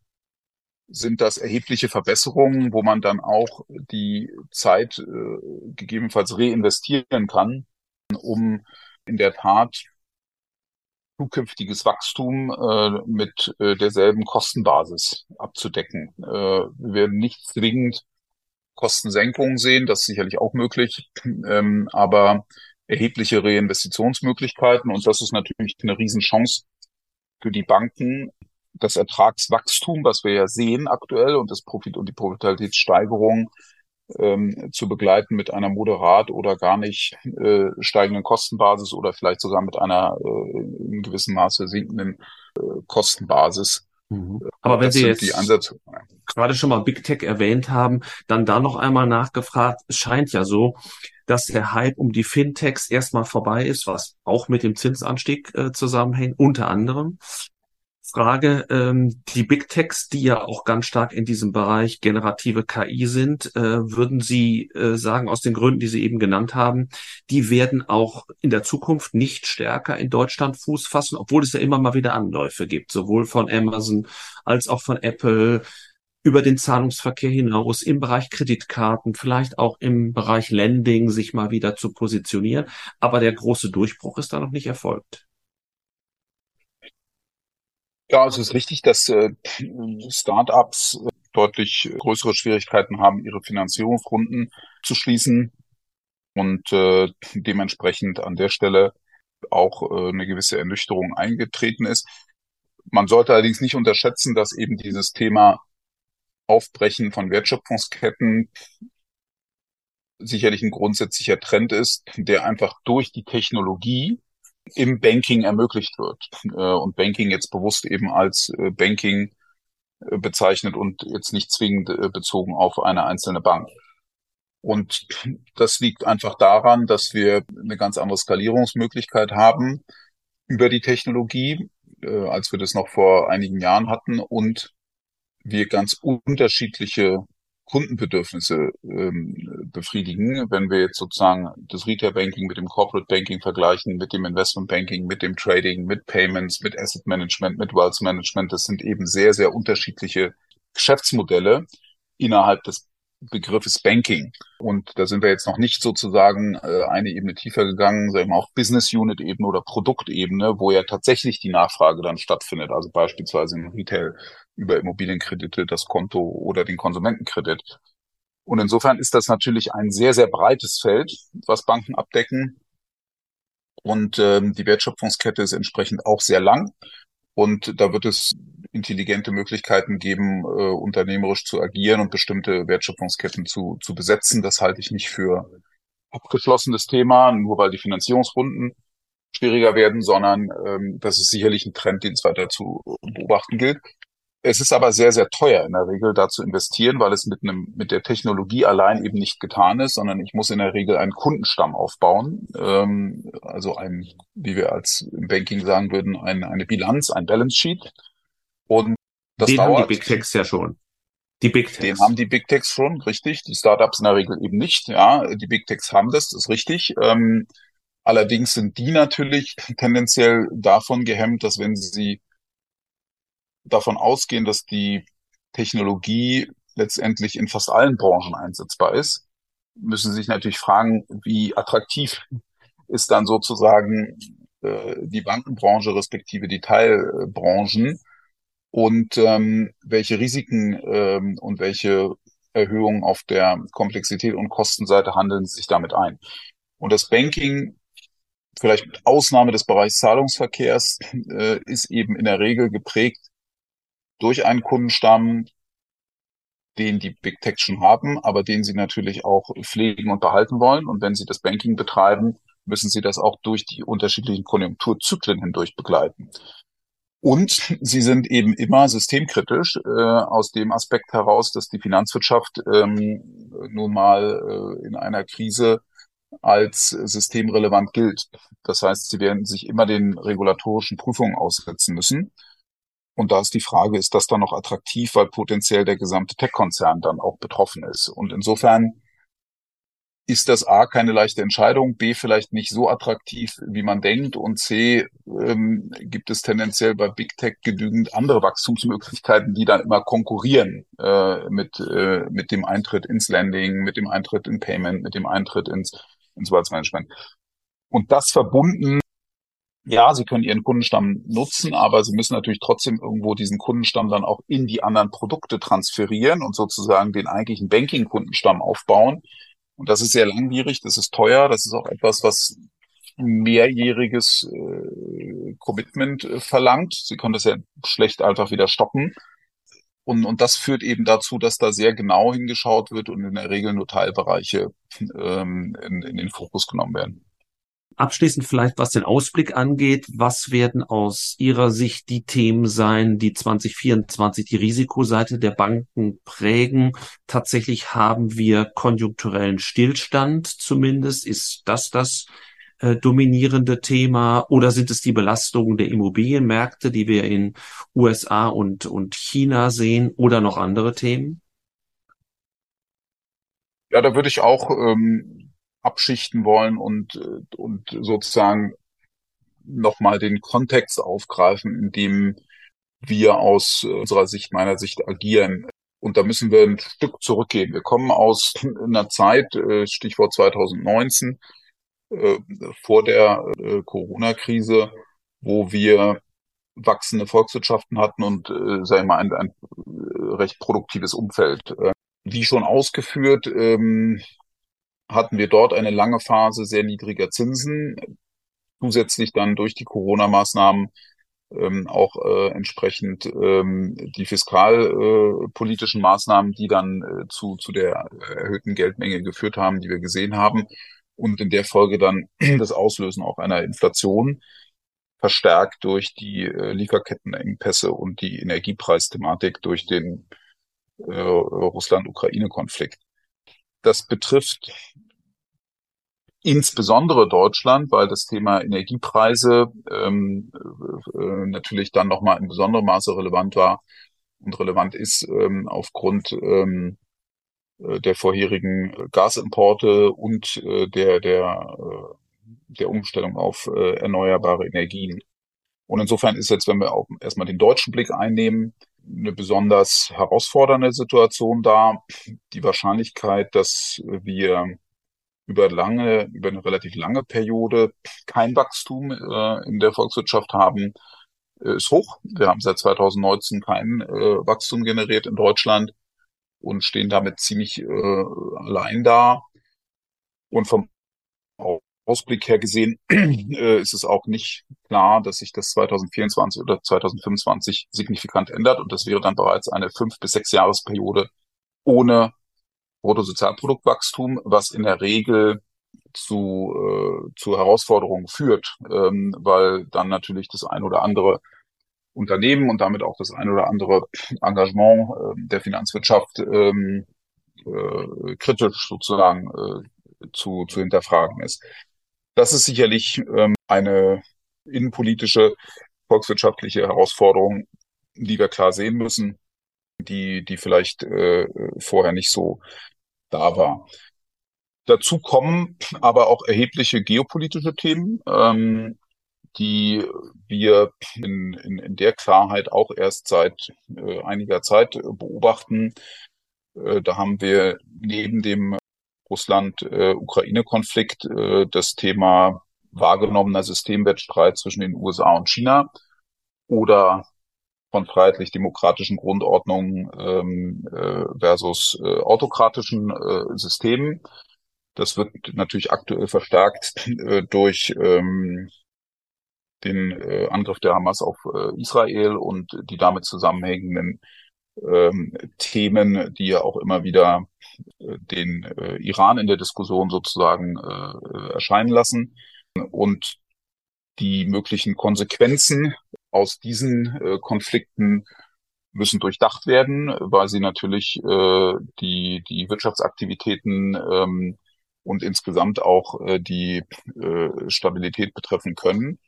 sind das erhebliche Verbesserungen, wo man dann auch die Zeit äh, gegebenenfalls reinvestieren kann, um in der Tat zukünftiges Wachstum äh, mit äh, derselben Kostenbasis abzudecken. Äh, wir werden nicht zwingend Kostensenkungen sehen, das ist sicherlich auch möglich, ähm, aber erhebliche Reinvestitionsmöglichkeiten und das ist natürlich eine Riesenchance für die Banken, das Ertragswachstum, was wir ja sehen aktuell und das Profit und die Profitabilitätssteigerung ähm, zu begleiten mit einer moderat oder gar nicht äh, steigenden Kostenbasis oder vielleicht sogar mit einer äh, in gewissem Maße sinkenden äh, Kostenbasis. Mhm. Aber wenn das Sie jetzt gerade schon mal Big Tech erwähnt haben, dann da noch einmal nachgefragt, es scheint ja so, dass der Hype um die Fintechs erstmal vorbei ist, was auch mit dem Zinsanstieg äh, zusammenhängt, unter anderem. Frage, ähm, die Big Techs, die ja auch ganz stark in diesem Bereich generative KI sind, äh, würden Sie äh, sagen, aus den Gründen, die Sie eben genannt haben, die werden auch in der Zukunft nicht stärker in Deutschland Fuß fassen, obwohl es ja immer mal wieder Anläufe gibt, sowohl von Amazon als auch von Apple über den Zahlungsverkehr hinaus im Bereich Kreditkarten, vielleicht auch im Bereich Lending sich mal wieder zu positionieren. Aber der große Durchbruch ist da noch nicht erfolgt. Ja, es ist richtig, dass äh, Startups äh, deutlich größere Schwierigkeiten haben, ihre Finanzierungsrunden zu schließen und äh, dementsprechend an der Stelle auch äh, eine gewisse Ernüchterung eingetreten ist. Man sollte allerdings nicht unterschätzen, dass eben dieses Thema Aufbrechen von Wertschöpfungsketten sicherlich ein grundsätzlicher Trend ist, der einfach durch die Technologie im Banking ermöglicht wird. Äh, und Banking jetzt bewusst eben als äh, Banking äh, bezeichnet und jetzt nicht zwingend bezogen auf eine einzelne Bank. Und das liegt einfach daran, dass wir eine ganz andere Skalierungsmöglichkeit haben über die Technologie, als wir das noch vor einigen Jahren hatten und wir ganz unterschiedliche Kundenbedürfnisse ähm, befriedigen. Wenn wir jetzt sozusagen das Retail Banking mit dem Corporate Banking vergleichen, mit dem Investment Banking, mit dem Trading, mit Payments, mit Asset Management, mit Wealth Management, das sind eben sehr, sehr unterschiedliche Geschäftsmodelle innerhalb des Begriffes Banking. Und da sind wir jetzt noch nicht sozusagen äh, eine Ebene tiefer gegangen, sagen wir auf Business Unit Ebene oder Produktebene, wo ja tatsächlich die Nachfrage dann stattfindet. Also beispielsweise im Retail über Immobilienkredite, das Konto oder den Konsumentenkredit. Und insofern ist das natürlich ein sehr, sehr breites Feld, was Banken abdecken. Und ähm, die Wertschöpfungskette ist entsprechend auch sehr lang. Und da wird es intelligente Möglichkeiten geben, äh, unternehmerisch zu agieren und bestimmte Wertschöpfungsketten zu, zu besetzen. Das halte ich nicht für abgeschlossenes Thema, nur weil die Finanzierungsrunden schwieriger werden, sondern ähm, das ist sicherlich ein Trend, den es weiter zu beobachten gilt. Es ist aber sehr, sehr teuer in der Regel da zu investieren, weil es mit einem, mit der Technologie allein eben nicht getan ist, sondern ich muss in der Regel einen Kundenstamm aufbauen. Ähm, also ein, wie wir als im Banking sagen würden, ein, eine Bilanz, ein Balance Sheet. Und das Den dauert. haben die Big Techs ja schon. Die Big Techs. Den haben die Big Techs schon, richtig. Die Startups in der Regel eben nicht. Ja, die Big Techs haben das, das ist richtig. Ähm, allerdings sind die natürlich tendenziell davon gehemmt, dass wenn sie davon ausgehen, dass die Technologie letztendlich in fast allen Branchen einsetzbar ist, müssen Sie sich natürlich fragen, wie attraktiv ist dann sozusagen äh, die Bankenbranche respektive die Teilbranchen und ähm, welche Risiken ähm, und welche Erhöhungen auf der Komplexität und Kostenseite handeln sich damit ein. Und das Banking, vielleicht mit Ausnahme des Bereichs Zahlungsverkehrs, äh, ist eben in der Regel geprägt durch einen Kundenstamm, den die Big Tech schon haben, aber den sie natürlich auch pflegen und behalten wollen. Und wenn sie das Banking betreiben, müssen sie das auch durch die unterschiedlichen Konjunkturzyklen hindurch begleiten. Und sie sind eben immer systemkritisch äh, aus dem Aspekt heraus, dass die Finanzwirtschaft ähm, nun mal äh, in einer Krise als systemrelevant gilt. Das heißt, sie werden sich immer den regulatorischen Prüfungen aussetzen müssen. Und da ist die Frage, ist das dann noch attraktiv, weil potenziell der gesamte Tech-Konzern dann auch betroffen ist. Und insofern ist das A keine leichte Entscheidung, B vielleicht nicht so attraktiv, wie man denkt und C ähm, gibt es tendenziell bei Big Tech genügend andere Wachstumsmöglichkeiten, die dann immer konkurrieren äh, mit, äh, mit dem Eintritt ins Lending, mit dem Eintritt in Payment, mit dem Eintritt ins, ins Wealth Management. Und das verbunden ja, sie können ihren Kundenstamm nutzen, aber sie müssen natürlich trotzdem irgendwo diesen Kundenstamm dann auch in die anderen Produkte transferieren und sozusagen den eigentlichen Banking-Kundenstamm aufbauen. Und das ist sehr langwierig, das ist teuer, das ist auch etwas, was mehrjähriges äh, Commitment äh, verlangt. Sie können das ja schlecht einfach wieder stoppen. Und, und das führt eben dazu, dass da sehr genau hingeschaut wird und in der Regel nur Teilbereiche ähm, in, in den Fokus genommen werden. Abschließend vielleicht, was den Ausblick angeht, was werden aus Ihrer Sicht die Themen sein, die 2024 die Risikoseite der Banken prägen? Tatsächlich haben wir konjunkturellen Stillstand zumindest. Ist das das äh, dominierende Thema oder sind es die Belastungen der Immobilienmärkte, die wir in USA und, und China sehen oder noch andere Themen? Ja, da würde ich auch ähm, abschichten wollen und, und sozusagen nochmal den Kontext aufgreifen, in dem wir aus unserer Sicht, meiner Sicht agieren. Und da müssen wir ein Stück zurückgehen. Wir kommen aus einer Zeit, äh, Stichwort 2019, äh, vor der äh, Corona-Krise, wo wir wachsende Volkswirtschaften hatten und, sagen wir mal, ein, ein recht produktives Umfeld. Wie schon ausgeführt, ähm, hatten wir dort eine lange Phase sehr niedriger Zinsen, zusätzlich dann durch die Corona-Maßnahmen ähm, auch äh, entsprechend ähm, die fiskalpolitischen äh, Maßnahmen, die dann äh, zu, zu der erhöhten Geldmenge geführt haben, die wir gesehen haben und in der Folge dann das Auslösen auch einer Inflation verstärkt durch die äh, Lieferkettenengpässe und die Energiepreisthematik durch den äh, Russland-Ukraine-Konflikt. Das betrifft insbesondere Deutschland, weil das Thema Energiepreise ähm, äh, natürlich dann nochmal in besonderem Maße relevant war und relevant ist ähm, aufgrund ähm, äh, der vorherigen Gasimporte und äh, der, der, äh, der Umstellung auf äh, erneuerbare Energien. Und insofern ist jetzt, wenn wir auch erstmal den deutschen Blick einnehmen, eine besonders herausfordernde Situation da. Die Wahrscheinlichkeit, dass wir über lange, über eine relativ lange Periode kein Wachstum äh, in der Volkswirtschaft haben, äh, ist hoch. Wir haben seit 2019 kein äh, Wachstum generiert in Deutschland und stehen damit ziemlich äh, allein da. Und vom Ausblick her gesehen äh, ist es auch nicht klar, dass sich das 2024 oder 2025 signifikant ändert. Und das wäre dann bereits eine fünf bis sechs Jahresperiode ohne Bruttosozialproduktwachstum, was in der Regel zu, äh, zu Herausforderungen führt, ähm, weil dann natürlich das ein oder andere Unternehmen und damit auch das ein oder andere Engagement äh, der Finanzwirtschaft ähm, äh, kritisch sozusagen äh, zu, zu hinterfragen ist. Das ist sicherlich ähm, eine innenpolitische, volkswirtschaftliche Herausforderung, die wir klar sehen müssen, die, die vielleicht äh, vorher nicht so da war. Dazu kommen aber auch erhebliche geopolitische Themen, ähm, die wir in, in, in der Klarheit auch erst seit äh, einiger Zeit beobachten. Äh, da haben wir neben dem Russland-Ukraine-Konflikt äh, das Thema wahrgenommener Systemwettstreit zwischen den USA und China oder von freiheitlich-demokratischen Grundordnungen ähm, äh, versus äh, autokratischen äh, Systemen. Das wird natürlich aktuell verstärkt äh, durch ähm, den äh, Angriff der Hamas auf äh, Israel und die damit zusammenhängenden ähm, Themen, die ja auch immer wieder äh, den äh, Iran in der Diskussion sozusagen äh, erscheinen lassen. Und die möglichen Konsequenzen aus diesen äh, Konflikten müssen durchdacht werden, weil sie natürlich äh, die, die Wirtschaftsaktivitäten ähm, und insgesamt auch äh, die äh, Stabilität betreffen können.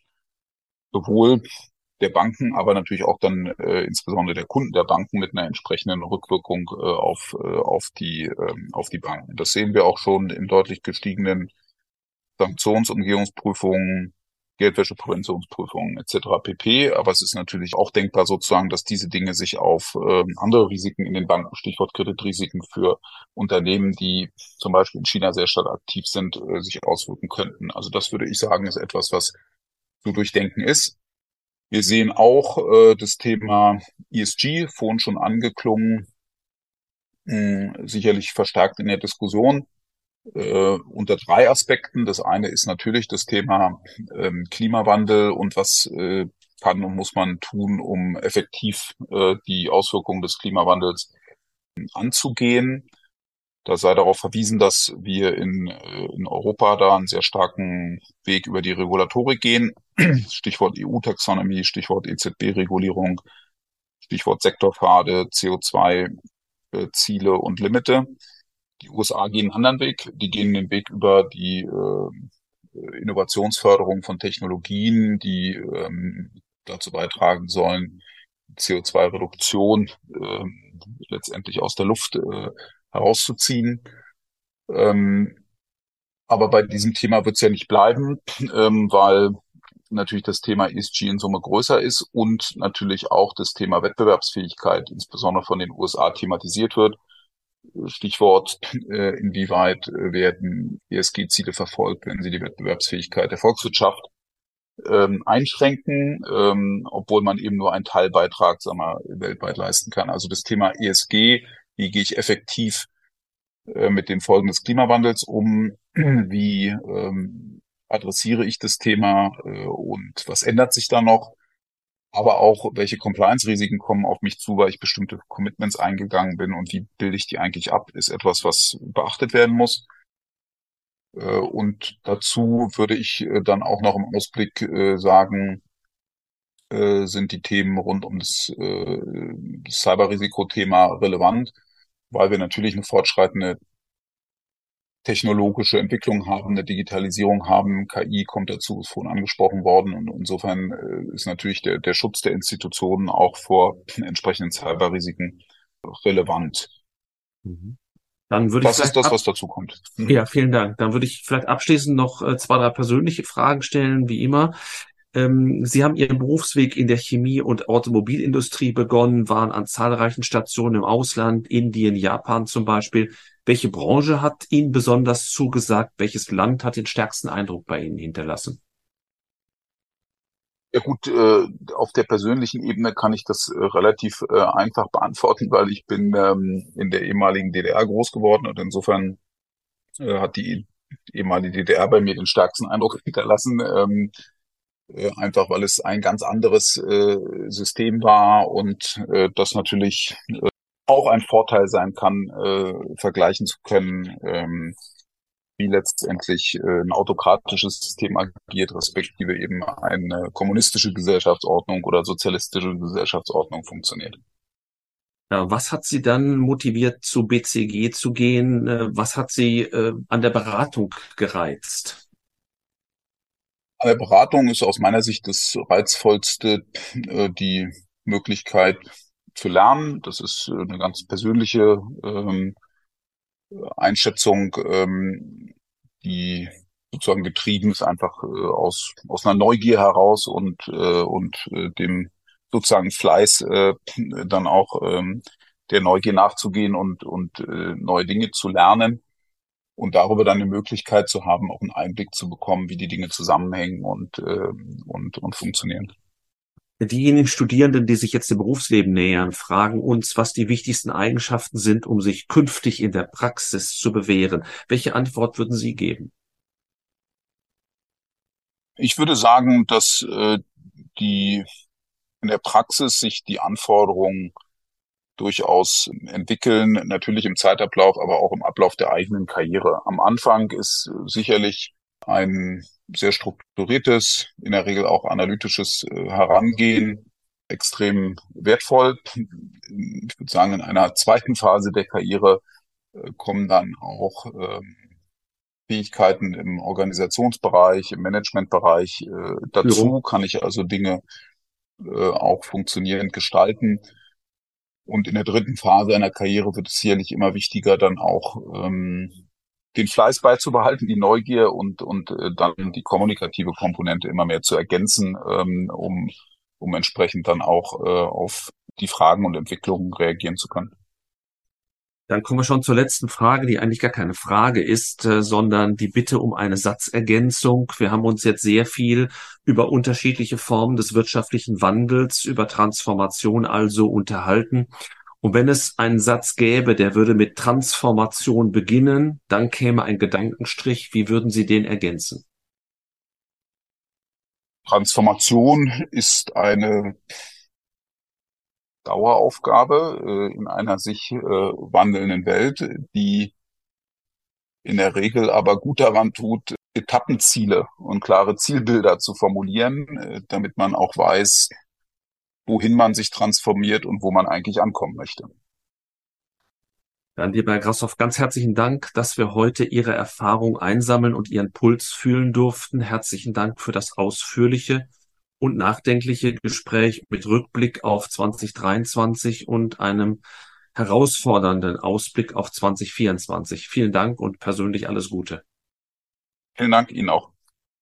Sowohl der Banken, aber natürlich auch dann äh, insbesondere der Kunden der Banken mit einer entsprechenden Rückwirkung äh, auf, äh, auf, die, äh, auf die Banken. Das sehen wir auch schon in deutlich gestiegenen Sanktionsumgehungsprüfungen, Geldwäschepräventionsprüfungen etc. pp. Aber es ist natürlich auch denkbar sozusagen, dass diese Dinge sich auf äh, andere Risiken in den Banken, Stichwort Kreditrisiken für Unternehmen, die zum Beispiel in China sehr stark aktiv sind, äh, sich auswirken könnten. Also das würde ich sagen, ist etwas, was zu durchdenken ist. Wir sehen auch äh, das Thema ESG, vorhin schon angeklungen, mh, sicherlich verstärkt in der Diskussion. äh, unter drei Aspekten. Das eine ist natürlich das Thema ähm, Klimawandel und was äh, kann und muss man tun, um effektiv äh, die Auswirkungen des Klimawandels anzugehen. Da sei darauf verwiesen, dass wir in, äh, in Europa da einen sehr starken Weg über die Regulatorik gehen. Stichwort EU-Taxonomie, Stichwort EZB-Regulierung, Stichwort Sektorpfade, CO2-Ziele äh, und Limite. Die USA gehen einen anderen Weg. Die gehen den Weg über die äh, Innovationsförderung von Technologien, die ähm, dazu beitragen sollen, CO2-Reduktion äh, letztendlich aus der Luft äh, herauszuziehen. Ähm, aber bei diesem Thema wird es ja nicht bleiben, ähm, weil natürlich das Thema ESG in Summe größer ist und natürlich auch das Thema Wettbewerbsfähigkeit, insbesondere von den USA, thematisiert wird. Stichwort, äh, inwieweit werden ESG-Ziele verfolgt, wenn sie die Wettbewerbsfähigkeit der Volkswirtschaft ähm, einschränken, ähm, obwohl man eben nur einen Teilbeitrag sagen wir, weltweit leisten kann. Also das Thema ESG, wie gehe ich effektiv äh, mit den Folgen des Klimawandels um, wie ähm, adressiere ich das Thema äh, und was ändert sich da noch, aber auch welche Compliance-Risiken kommen auf mich zu, weil ich bestimmte Commitments eingegangen bin und wie bilde ich die eigentlich ab, ist etwas, was beachtet werden muss. Äh, und dazu würde ich äh, dann auch noch im Ausblick äh, sagen, sind die Themen rund um das, das Cyberrisikothema relevant, weil wir natürlich eine fortschreitende technologische Entwicklung haben, eine Digitalisierung haben, KI kommt dazu, ist vorhin angesprochen worden und insofern ist natürlich der, der Schutz der Institutionen auch vor entsprechenden Cyberrisiken relevant. Mhm. Dann würde das ich ist das, was dazu kommt. Mhm. Ja, vielen Dank. Dann würde ich vielleicht abschließend noch äh, zwei, drei persönliche Fragen stellen, wie immer. Ähm, Sie haben Ihren Berufsweg in der Chemie- und Automobilindustrie begonnen, waren an zahlreichen Stationen im Ausland, Indien, Japan zum Beispiel. Welche Branche hat Ihnen besonders zugesagt? Welches Land hat den stärksten Eindruck bei Ihnen hinterlassen? Ja gut, äh, auf der persönlichen Ebene kann ich das äh, relativ äh, einfach beantworten, weil ich bin ähm, in der ehemaligen DDR groß geworden und insofern äh, hat die ehemalige DDR bei mir den stärksten Eindruck hinterlassen. Ähm, äh, einfach weil es ein ganz anderes äh, System war und äh, das natürlich äh, auch ein Vorteil sein kann, äh, vergleichen zu können. Ähm, wie letztendlich äh, ein autokratisches System agiert, respektive eben eine kommunistische Gesellschaftsordnung oder sozialistische Gesellschaftsordnung funktioniert. Ja, was hat Sie dann motiviert, zu BCG zu gehen? Äh, was hat Sie äh, an der Beratung gereizt? An der Beratung ist aus meiner Sicht das reizvollste äh, die Möglichkeit zu lernen. Das ist äh, eine ganz persönliche ähm, Einschätzung, ähm, die sozusagen getrieben ist einfach äh, aus aus einer Neugier heraus und und dem sozusagen Fleiß dann auch ähm, der Neugier nachzugehen und und neue Dinge zu lernen und darüber dann eine Möglichkeit zu haben, auch einen Einblick zu bekommen, wie die Dinge zusammenhängen und äh, und und funktionieren. Diejenigen Studierenden, die sich jetzt dem Berufsleben nähern, fragen uns, was die wichtigsten Eigenschaften sind, um sich künftig in der Praxis zu bewähren. Welche Antwort würden Sie geben? Ich würde sagen, dass äh, die in der Praxis sich die Anforderungen durchaus entwickeln, natürlich im Zeitablauf, aber auch im Ablauf der eigenen Karriere. Am Anfang ist sicherlich ein sehr strukturiertes, in der Regel auch analytisches äh, Herangehen extrem wertvoll. Ich würde sagen, in einer zweiten Phase der Karriere äh, kommen dann auch ähm, Fähigkeiten im Organisationsbereich, im Managementbereich äh, dazu, kann ich also Dinge auch funktionierend gestalten. Und in der dritten Phase einer Karriere wird es sicherlich immer wichtiger, dann auch ähm, den Fleiß beizubehalten, die Neugier und, und äh, dann die kommunikative Komponente immer mehr zu ergänzen, ähm, um, um entsprechend dann auch äh, auf die Fragen und Entwicklungen reagieren zu können. Dann kommen wir schon zur letzten Frage, die eigentlich gar keine Frage ist, äh, sondern die Bitte um eine Satzergänzung. Wir haben uns jetzt sehr viel über unterschiedliche Formen des wirtschaftlichen Wandels, über Transformation also unterhalten. Und wenn es einen Satz gäbe, der würde mit Transformation beginnen, dann käme ein Gedankenstrich. Wie würden Sie den ergänzen? Transformation ist eine Daueraufgabe äh, in einer sich äh, wandelnden Welt, die in der Regel aber gut daran tut, Etappenziele und klare Zielbilder zu formulieren, äh, damit man auch weiß, wohin man sich transformiert und wo man eigentlich ankommen möchte. Dann, lieber Herr Grassoff, ganz herzlichen Dank, dass wir heute Ihre Erfahrung einsammeln und Ihren Puls fühlen durften. Herzlichen Dank für das ausführliche und nachdenkliche Gespräch mit Rückblick auf 2023 und einem herausfordernden Ausblick auf 2024. Vielen Dank und persönlich alles Gute. Vielen Dank Ihnen auch.